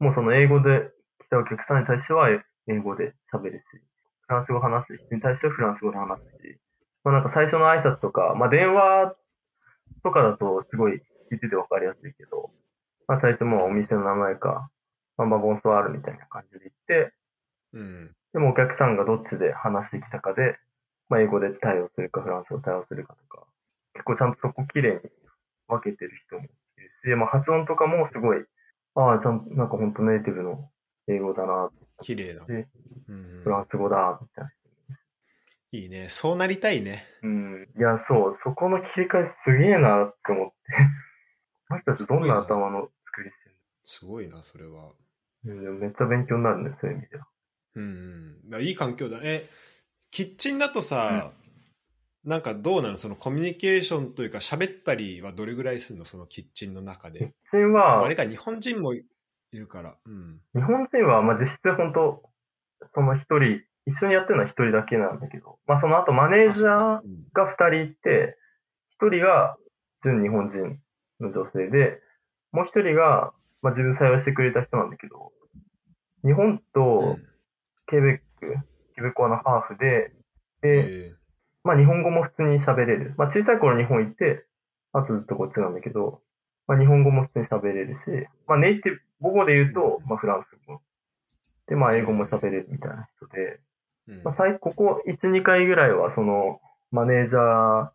もうその英語で来たお客さんに対しては英語で喋るし、フランス語話す人に対してはフランス語で話すし、まあなんか最初の挨拶とか、まあ電話とかだとすごい聞いててわかりやすいけど、まあ最初もうお店の名前か、まあまあボンソワールみたいな感じで言って、うん。でもお客さんがどっちで話してきたかで、まあ、英語で対応するか、フランス語で対応するかとか、結構ちゃんとそこ綺麗に分けてる人もいるし、まあ、発音とかもすごい、ああ、ちゃんと、なんか本当ネイティブの英語だな、綺麗だ。でうんフランス語だ、みたいな。いいね。そうなりたいね。うん。いや、そう、そこの切り替えすげえなって思って。私たちどんな頭の作りしてすごいな、それは。るの、うん、めっちゃ勉強になるね、そういう意味では。うんうん。いい環境だね。え、キッチンだとさ、なんかどうなの？そのコミュニケーションというか喋ったりはどれぐらいするの？そのキッチンの中キッで。チンはあれ、か、日本人もいるから。うん。日本人は、まあ、実質本当、その一人、一緒にやってるのは一人だけなんだけど、まあ、その後マネージャーうんが二人いて、一人が純日本人の女性で、もう一人が、まあ、自分採用してくれた人なんだけど、日本とケベック、ケベコアのハーフで、で、えまあ日本語も普通に喋れる。まあ小さい頃日本行って、あとずっとこっちなんだけど、まあ、日本語も普通に喋れるし、まあ、ネイティブ、母語で言うと、まあ、フランス語。で、まあ、英語も喋れるみたいな人で、うんまあ、最ここ1、2回ぐらいは、その、マネージャー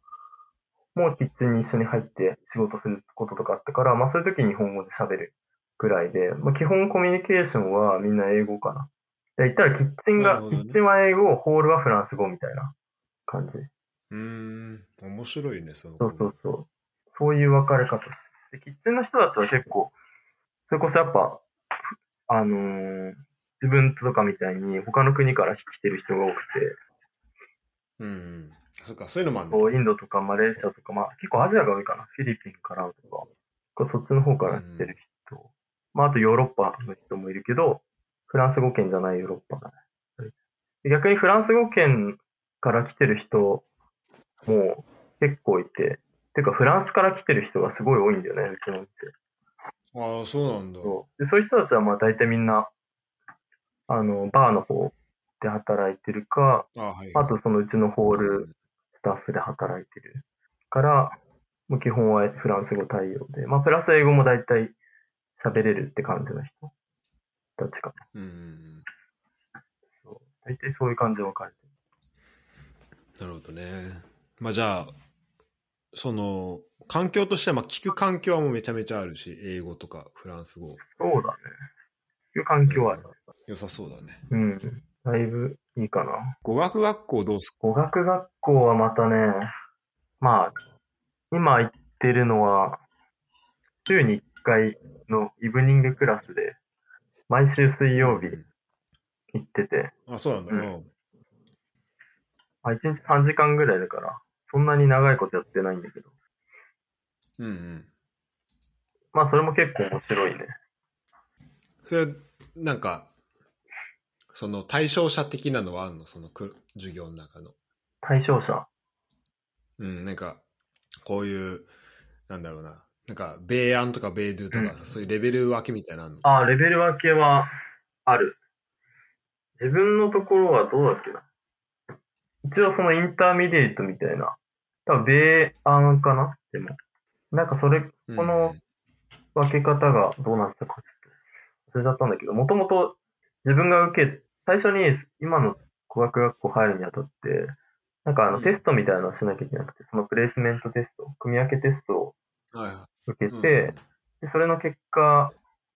もキッチンに一緒に入って仕事することとかあったから、まあ、そういう時に日本語で喋るぐらいで、まあ、基本コミュニケーションはみんな英語かな。で言ったらキッチンが、ねキッチンは英語、ホールはフランス語みたいな感じ。うーん、面白いね、その。そうそうそう。そういう分かれ方。で、キッチンの人たちは結構、それこそやっぱ、あのー自分とかみたいに他の国から来てる人が多くて、うんうん。そっか、そういうのもあるこうインドとかマレーシアとか、まあ結構アジアが多いかな。フィリピンからとか、そっちの方から来てる人。まああとヨーロッパの人もいるけど、フランス語圏じゃないヨーロッパだね。で逆にフランス語圏から来てる人も結構いて、てかフランスから来てる人がすごい多いんだよね、うちの店。ああ、そうなんだ。そうでそういう人たちはまあ大体みんな、あの、バーの方で働いてるか、あはい。あとそのうちのホールスタッフで働いてるから、もう基本はフランス語対応で、まあプラス英語も大体喋れるって感じの人たちかな。うん。そう大体そういう感じで分かれてる。なるほどね。まあじゃあ、その、環境としては、まあ聞く環境はもうめちゃめちゃあるし、英語とかフランス語、そうだね。そういう環境はある。良さそうだね。うん。だいぶいいかな。語学学校どうすか？語学学校はまたね、まあ、今行ってるのは、週に1回のイブニングクラスで、毎週水曜日行ってて、あ、そうなんだ。ううんん。まあ、1日3時間ぐらいだから、そんなに長いことやってないんだけど、うんうん。まあそれも結構面白いね。それは、なんか、その対象者的なのはあるの？そのく授業の中の。対象者？うん、なんか、こういう、なんだろうな。なんか、米案とか米ドゥとかさ、うんそういうレベル分けみたいなのあんの？ああ、レベル分けはある。自分のところはどうだっけな？一応その intermediate みたいな。多分 B1かな？でも。なんかそれ、うんこの分け方がどうなってたかちょっと忘れちゃったんだけど、もともと自分が受け、最初に今の語学学校入るにあたって、なんかあうんのテストみたいなのをしなきゃいけなくて、その placement test、組み分けテストを受けい。て、でそれの結果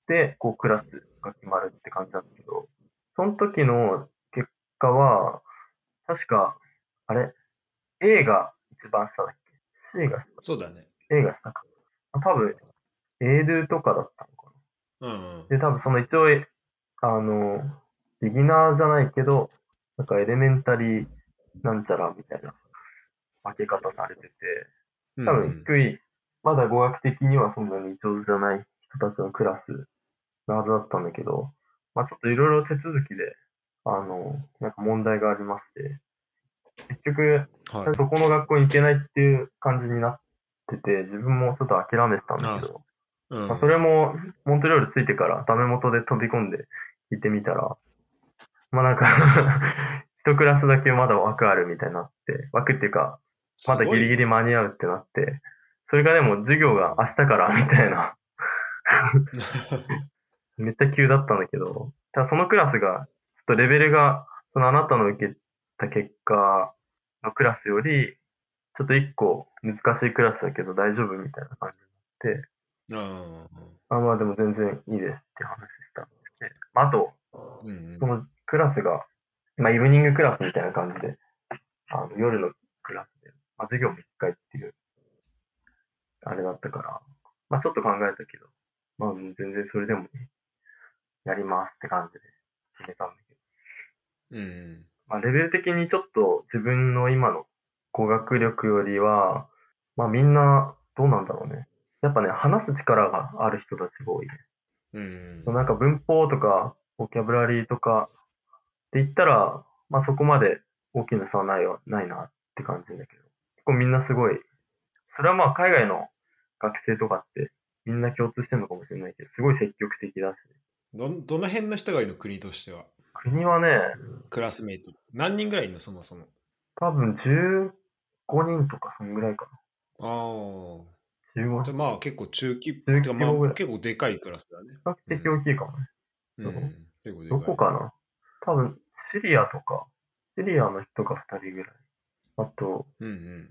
で、こう、クラスが決まるって感じだったけど、その時の結果は、確か、あれ ?A が一番下だっけ ?C が下そうだね。?A が下か。あ多分、A ドゥとかだったのかうんうんな。。で、多分その一応、えあの、ビギナーじゃないけど、なんかエレメンタリーなんちゃらみたいな分け方されてて、うん多分低い、まだ語学的にはそんなに上手じゃない人たちのクラスなはずだったんだけど、まあちょっといろいろ手続きで、あの、なんか問題がありまして、結局、はい。そこの学校に行けないっていう感じになってて、自分もちょっと諦めてたんだけど、うん。まあ、それも、モントリオールついてからダメ元で飛び込んで行ってみたら、まあなんか、一クラスだけまだ枠あるみたいになって、枠っていうか、まだギリギリ。リ間に合うってなって、それがでも授業が明日からみたいな、めっちゃ急だったんだけど、ただそのクラスが、ちょっとレベルが、そのあなたの受けた結果のクラスより、ちょっと一個難しいクラスだけど大丈夫みたいな感じになって、うん。あ、まあでも全然いいですって話したんですね。まああと、うんそのクラスが、まあイブニングクラスみたいな感じで、あの夜のクラスで、まあ授業も一回っていう、あれだったから、まあちょっと考えたけど、まあ全然それでも、やりますって感じで決めたんだけど。うん。まあレベル的にちょっと自分の今の語学力よりは、まあみんなどうなんだろうね。やっぱね、話す力がある人たちが多いね。うんなんか文法とか、ボキャブラリーとかって言ったら、まあそこまで大きな差はないわないなって感じだけど。結構みんなすごい、それはまあ海外の学生とかってみんな共通してるのかもしれないけど、すごい積極的だし。どどの辺の人がいるの国としては？国はね、クラスメイト何人ぐらいいるのそもそも？多分15人とかそんぐらいかああな。15じゃあまあ結構中規中規模てかまあ結構でかいクラスだね。比較的大きいかもね。うん結構でかい。どこかな？多分、シリアとか、シリアの人が2人ぐらい。あと、うんうん。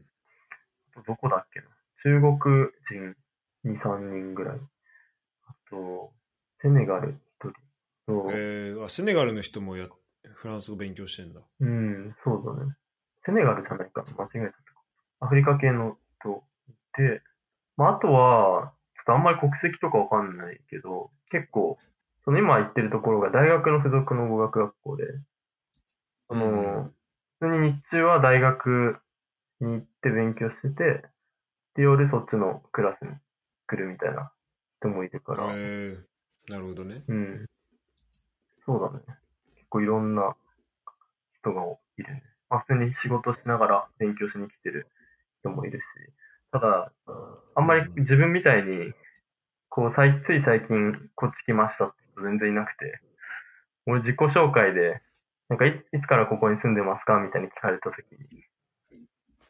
どこだっけな？中国人2、3人ぐらい。あと、セネガル1人。そう、えー、あセネガルの人もやフランス語勉強してんだ。うん、そうだね。セネガルじゃないかな。間違えたとか。アフリカ系の人いて、まあ、あとは、ちょっとあんまり国籍とかわかんないけど、結構、その今行ってるところが大学の付属の語学学校で、その、うん普通に日中は大学に行って勉強してて、で、夜そっちのクラスに来るみたいな人もいるから、えー、なるほどね。うん。そうだね。結構いろんな人がいるね。まあ普通に仕事しながら勉強しに来てる人もいるし、ただ、あんまり自分みたいに、こう、最つい最近こっち来ましたって人全然いなくて、俺自己紹介で、なんかいいつからここに住んでますかみたいに聞かれたときに、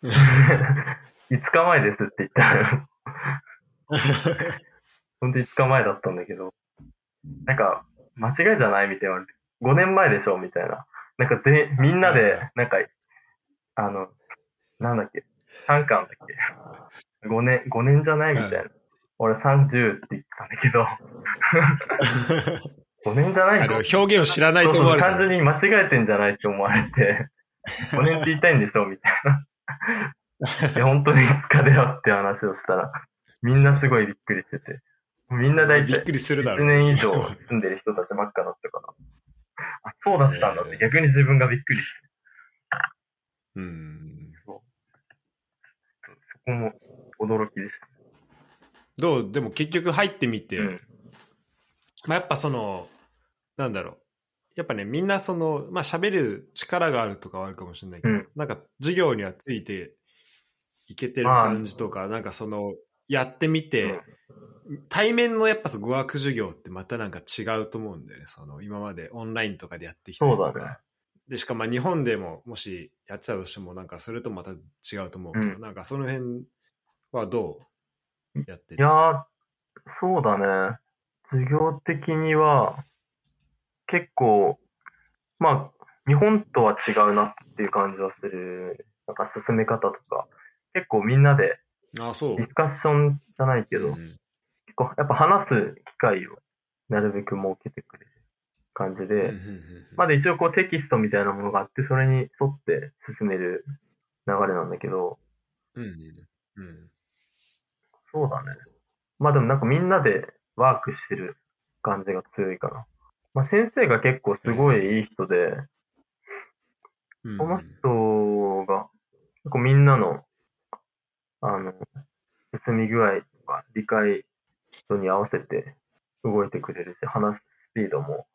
5日前ですって言ったら、ほんと5日前だったんだけど、なんか、間違いじゃないみたいな言われて、5年前でしょみたいな。なんかで、みんなで、なんか、あの、なんだっけ、3巻だっけ？5年、5年じゃないみたいな。俺30って言ったんだけど、5年じゃないあのの表現を知らないと思われた単純に間違えてんじゃないって思われて、5年って言いたいんでしょ？みたいな。いや、本当に5日だよって話をしたら、みんなすごいびっくりしてて、みんな大体びっくりするだろ。1う。年以上住んでる人たちばっかだったから、あ、そうだったんだって。逆に自分がびっくりして、うん。そこも驚きでした。どう？でも結局入ってみて、うん。まあ、やっぱその、なんだろう。やっぱね、みんなその、まあ喋る力があるとかはあるかもしれないけど、うんなんか授業にはついていけてる感じとか、なんかその、やってみて、対面のやっぱその語学授業ってまたなんか違うと思うんだよね。その、今までオンラインとかでやってきたりとかそうだねで、しかもまあ日本でももしやってたとしても、なんかそれとまた違うと思うけど、うんなんかその辺はどうやっていやー、そうだね。授業的には、結構、まあ、日本とは違うなっていう感じはする。なんか進め方とか。結構みんなであ、そう？ディスカッションじゃないけど、うん結構やっぱ話す機会をなるべく設けてくれる感じで、まだ一応こうテキストみたいなものがあって、それに沿って進める流れなんだけど、うんそうだね。まあでもなんかみんなでワークしてる感じが強いかな。まあ先生が結構すごいいい人で、うんその人が結構みんなの、あの、進み具合とか理解度に合わせて動いてくれるし、話すスピードも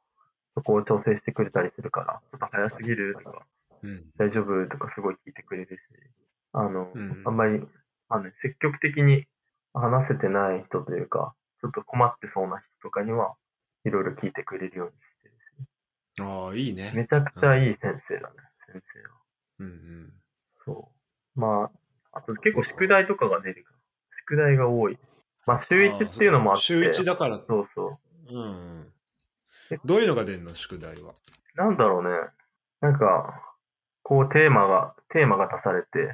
そこを調整してくれたりするから、ちょっと早すぎるとか、うん大丈夫とかすごい聞いてくれるし、あの、うんあんまり、あの、積極的に話せてない人というか、ちょっと困ってそうな人とかには、いろいろ聞いてくれるようにしてるし、ああ、いいね。めちゃくちゃいい先生だね、先生は。うんうんそう。まあ、あと結構宿題とかが出てくる。宿題が多い。まあ、週1っていうのもあって。週一だから、そうそうんうん。どういうのが出るの？宿題は。う。なんだろうね。なんか、こうテーマが、テーマが出されて、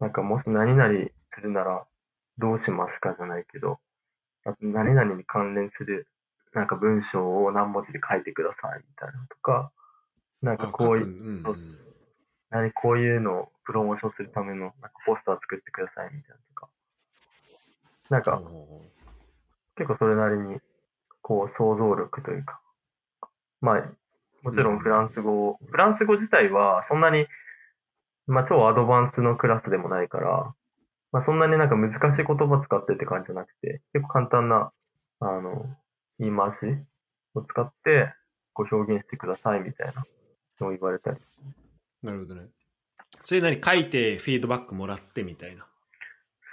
なんかもし何々するならどうしますかじゃないけど、あと何々に関連する、なんか文章を何文字で書いてくださいみたいなのとか、なんかこういう、んうん何こういうのをプロモーションするためのなんかポスター作ってくださいみたいなとか。なんか、ほ結構それなりに、こう、想像力というか。まあ、もちろんフランス語、フランス語自体はそんなに、まあ超アドバンスのクラスでもないから、まあそんなになんか難しい言葉使ってって感じじゃなくて、結構簡単な、あの、言い回しを使って、こう表現してくださいみたいなのを言われたり。うなるほどね。それ何書いてフィードバックもらってみたいな。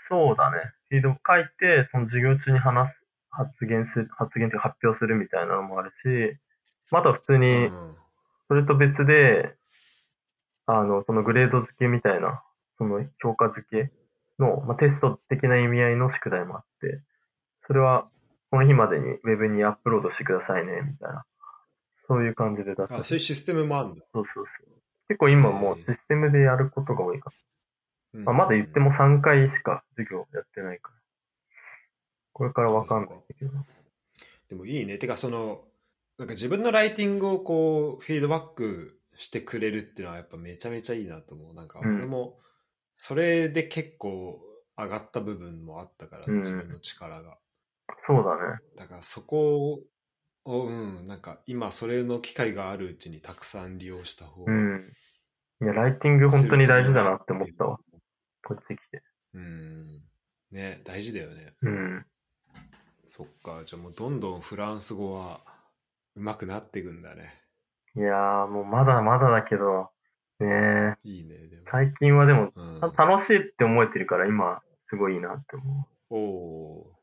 そうだね。フィード書いて、その授業中に話す、発言する、発言というか発表するみたいなのもあるし、また普通に、うんそれと別で、あの、そのグレード付けみたいな、その評価付けの、まあ、テスト的な意味合いの宿題もあって、それはこの日までにウェブにアップロードしてくださいね、みたいな。そういう感じで出した。あ、そういうシステムもあるんだ。そうそうそう。結構今もうシステムでやることが多いから。まあ、まだ言っても3回しか授業やってないから。これからわかんないんだけど。でもいいね。てか、その、なんか自分のライティングをこう、フィードバックしてくれるっていうのはやっぱめちゃめちゃいいなと思う。なんかうん俺も、それで結構上がった部分もあったから、うん自分の力が。そうだね。だからそこを、うん、なんか今それの機会があるうちにたくさん利用した方がうん。いや、ライティング本当に大事だなって思ったわ。。こっち来て。うん。ね、大事だよね。うん。そっか。じゃあもうどんどんフランス語は上手くなっていくんだね。いやー、もうまだまだだけど、ねえ、いいね、でも。最近はでも、うん、楽しいって思えてるから今、すごいいいなって思おおー。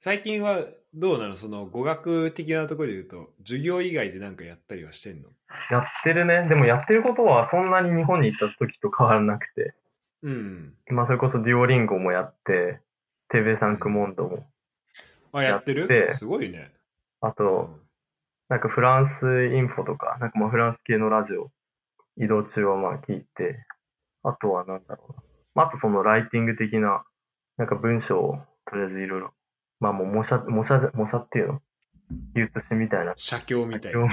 最近はどうなの？その語学的なところで言うと、授業以外で何かやったりはしてんの？う。やってるね。でもやってることはそんなに日本に行った時と変わらなくて、うん。まあそれこそデュオリンゴもやって、テベサンクモンドも、あ、やってる？すごいね。あと、なんかフランスインフォとか、なんかまあフランス系のラジオ、移動中はまあ聞いて、あとはなんだろうな。まああとそのライティング的な、なんか文章をとりあえずいろいろ、まあもう模写、模写、模写っていうの？技術詩みたいな。写経みたいな。うん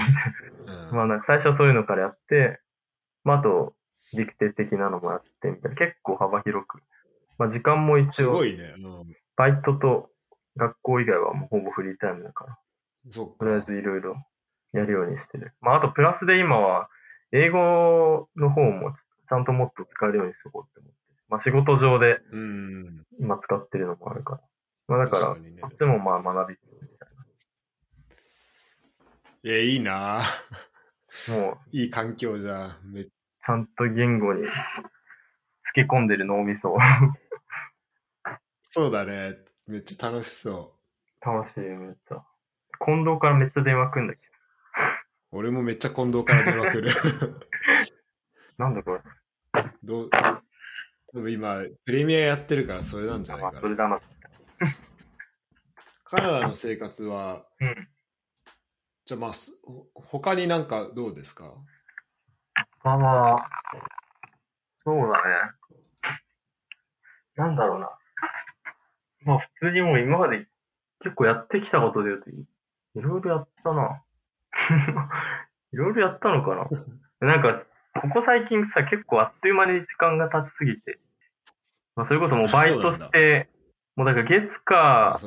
まあなんか最初はそういうのからやって、まああと、ディクテ的なのもやってみたいな。結構幅広く。まあ時間もうん一応、すごいね。うん。バイトと学校以外はもうほぼフリータイムだから。そっか。とりあえずいろいろやるようにしてる。まあ、あとプラスで今は、英語の方もちゃんともっと使えるようにしとこうって思って。まあ、仕事上でうん。今使ってるのもあるから。まあ、だから、こっちもまあ学びつつみたいいや、いいなな。もう、いい環境じゃん。めちゃんと言語に漬け込んでる脳みそをそうだね。めっちゃ楽しそう。楽しい、めっちゃ。近藤からめっちゃ電話来んだけ？俺もめっちゃ近藤から電話来る。ど。なんだこれ？どうでも今、プレミアやってるからそれなんじゃないまあ、かな。それだな。カナダの生活は、うん。じゃあまあ、他になんかどうですか？まあまあ、そうだね。なんだろうな。まあ普通にもう今まで結構やってきたことで言うと、いいろいろやったな。いろいろやったのかな。なんか、ここ最近さ、結構あっという間に時間が経ちすぎて、まあそれこそもうバイトして、もうだから月あか、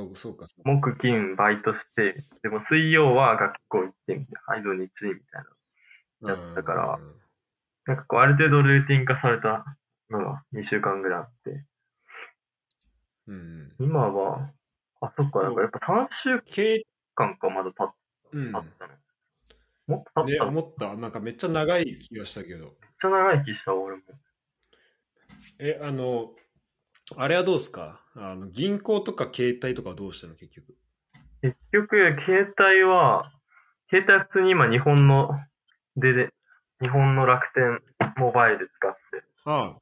木金バイトして、でも水曜は学校行ってみたいな、日みたいな。やったからうんなんかこう、ある程度ルーティン化されたのが2週間ぐらいあって、うん。今は、あ、そっか、なんかやっぱ3週経間かまだ経っうん。経ったの。もっと経っね、た？のめっ思った。なんかめっちゃ長い気がしたけど。ちゃ長い気した、俺も。え、あの、あれはどうですか？あの銀行とか携帯とかはどうしたの？結局。結局、携帯は、携帯は普通に今日本の、でで、日本の楽天モバイル使って、ああ。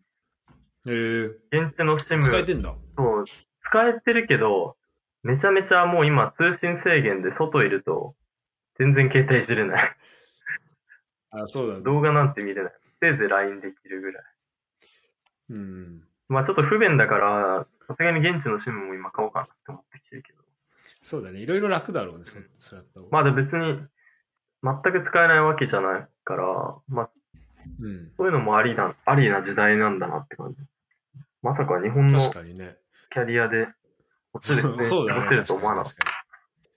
えー、現地の SIM、使えてんだ。そう、使えてるけど、めちゃめちゃもう今通信制限で外いると、全然携帯いじれない。あ、そうだね。動画なんて見れない。せいぜい LINE できるぐらい。うん。まあちょっと不便だから、さすがに現地の SIM も今買おうかなって思ってきてるけど。そうだね。いろいろ楽だろうね。そそれやった方が。まあで別に、全く使えないわけじゃないから、まあうん。そういうのもありな、ありな時代なんだなって感じ。まさか日本の。キャリアで、こっちで普通にそうだね。過ごせると思わなかっ確かに確か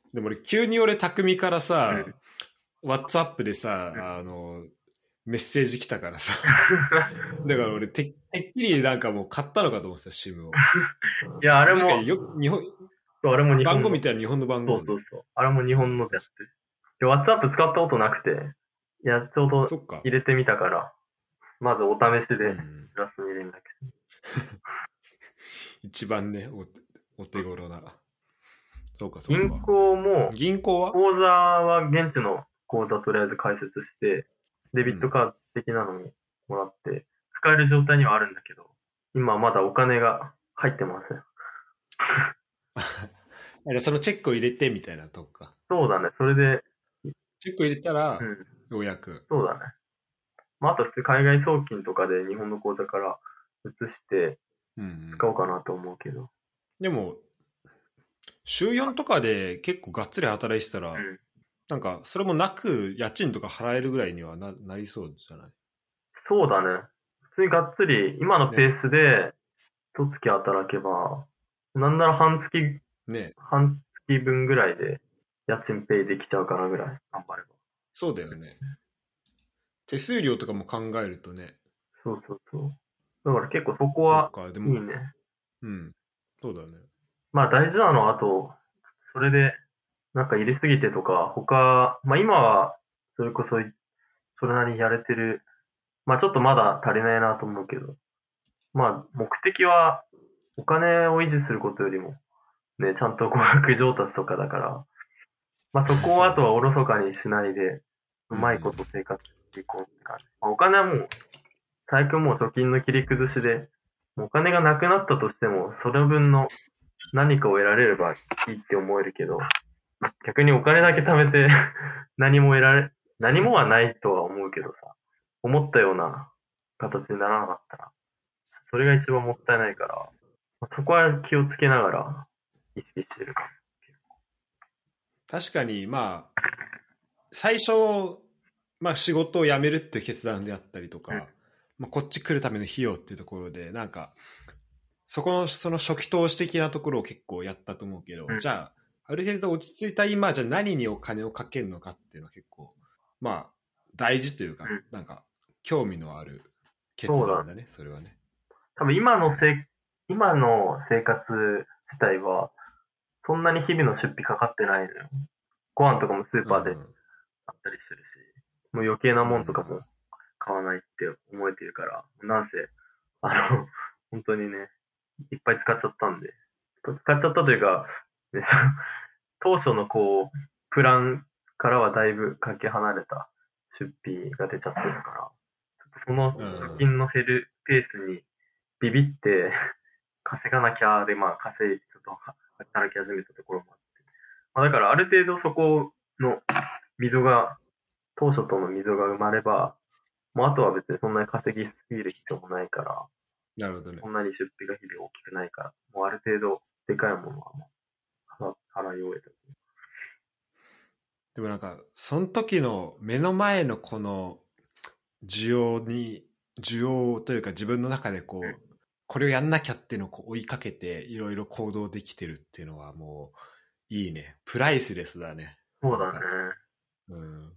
にでも俺、急に俺、匠からさ、WhatsApp でさ、あの、メッセージ来たからさ。だから俺て、てっきりなんかもう買ったのかと思ってた、SIM を。た。いや、あれもよ日本、そうあれも日本の番号見たら日本の番号そう。そうそう。あれも日本のでやってる。で、WhatsApp 使ったことなくて、いや、ちょうど。入れてみたから、まずお試しうで、んプラスに入れるんだけ 一番ね、おお手頃な。そうか、ど。そうか。銀行も、銀行は？口座は現地の口座とりあえず開設して、デビットカード的なのにもらって、使える状態にはあるんだけど、今まだお金が入ってません。そのチェックを入れてみたいなとこか。そうだね。それで、チェック入れたらう、ん。ようやく。そうだね。まあ、あと普通海外送金とかで日本の口座から移してうんうん使おうかなと思うけど。でも、週4とかで結構がっつり働いてたら、うん。なんか、それもなく家賃とか払えるぐらいにはななりそうじゃない？そうだね。普通にがっつり、今のペースで、一月働けば、なんなら半月、ね半月分ぐらいで家賃ペイできちゃうかなぐらい、頑張れば。そうだよね。手数料とかも考えるとね。そうそうそう。だから結構そこはいいも、ね。うん。そうだね。まあ大事なのは、あと、それで、なんか入れすぎてとか、他、まあ今は、それこそ、それなりにやれてる。まあちょっとまだ足りないなと思うけど。まあ目的は、お金を維持することよりも、ね、ちゃんと語学上達とかだから、まあそこをあとはおろそかにしないで、うまいこと生活していこうって感じ。まあ、お金はもう、最近もう貯金の切り崩しで、お金がなくなったとしても、その分の何かを得られればいいって思えるけど、逆にお金だけ貯めて 何も得られ、何もはないとは思うけどさ、思ったような形にならなかったら、それが一番もったいないから、まあそこは気をつけながら意識してる。か確かに、まあ、最初、まあ仕事を辞めるって決断であったりとか、うんまあ、こっち来るための費用っていうところで、なんか、そこの、その初期投資的なところを結構やったと思うけど、うんじゃあ、ある程度落ち着いた今、じゃあ何にお金をかけるのかっていうのは結構、まあ、大事というか、うんなんか、興味のある決断だね、それはね。多分今のせい、今の生活自体は、そんなに日々の出費かかってないのよ。ご飯とかもスーパーでうんあったりするし、もう余計なもんとかも買わないって思えてるから、なんせ、あの、本当にね、いっぱい使っちゃったんで、使っちゃったというか、ね、当初のこう、プランからはだいぶかけ離れた出費が出ちゃってるから、その貯金の減るペースにビビって、稼がなきゃで、まあ稼い、ちょっと働き始めたところもあって。まあ、だからある程度そこの溝が、当初との溝が生まれば、もうあとは別にそんなに稼ぎすぎる必要もないから、なるほどねそ。んなに出費が日々大きくないから、もうある程度でかいものはもう払払い終えた。でもなんか、その時の目の前のこの需要に、需要というか自分の中でこう、これをやんなきゃっていうのをこう追いかけていろいろ行動できてるっていうのはもういいね。プライスレスだね。そうだね。うん。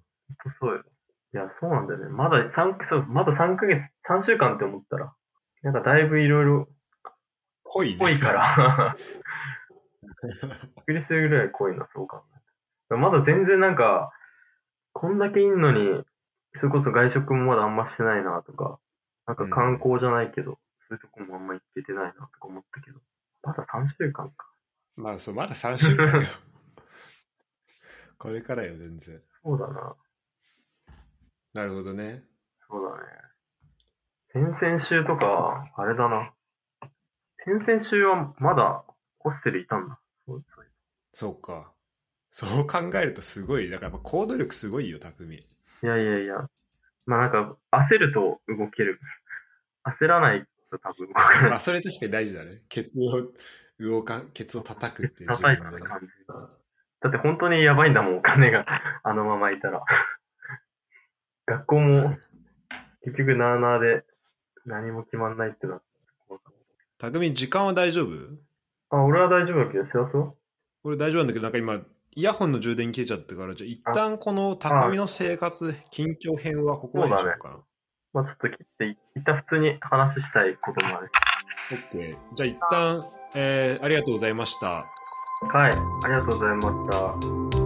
そうよ。いや、そうなんだよね。まだ3、そう、まだ3ヶ月、3週間って思ったら、なんかだいぶいろいろ濃いね。濃いから。びっくりするぐらい濃いな、そう考えまだ全然なんか、こんだけいんのに、それこそ外食もまだあんましてないなとか、なんか観光じゃないけど、そういうとこもあんま行けてないなとか思ったけど、まだ3週間か。まあそう、まだ3週間よ。これからよ、全然。そうだな。なるほどね。そうだね。先々週とか、あれだな。先々週はまだホステルいたんだ。そうそうか。そう考えるとすごい。だからやっぱ行動力すごいよ、匠。いやいやいや。まあなんか、焦ると動ける。焦らないと多分動かないまあ、。それ確かに大事だね。ケツを動か、ケツを叩くっていう叩いた感じが。だって本当にやばいんだもん、お金が。あのままいたら。学校も、結局なーなーで何も決まんないってな。匠、時間は大丈夫？あ、俺は大丈夫だけど、幸せは？俺大丈夫なんだけど、なんか今、イヤホンの充電切れちゃったから、じゃあ一旦この匠の生活、近況編はここまでにしようかな。まあちょっと切って、一旦普通に話したいこともある。OK。じゃあ一旦、えー、ありがとうございました。はい、ありがとうございました。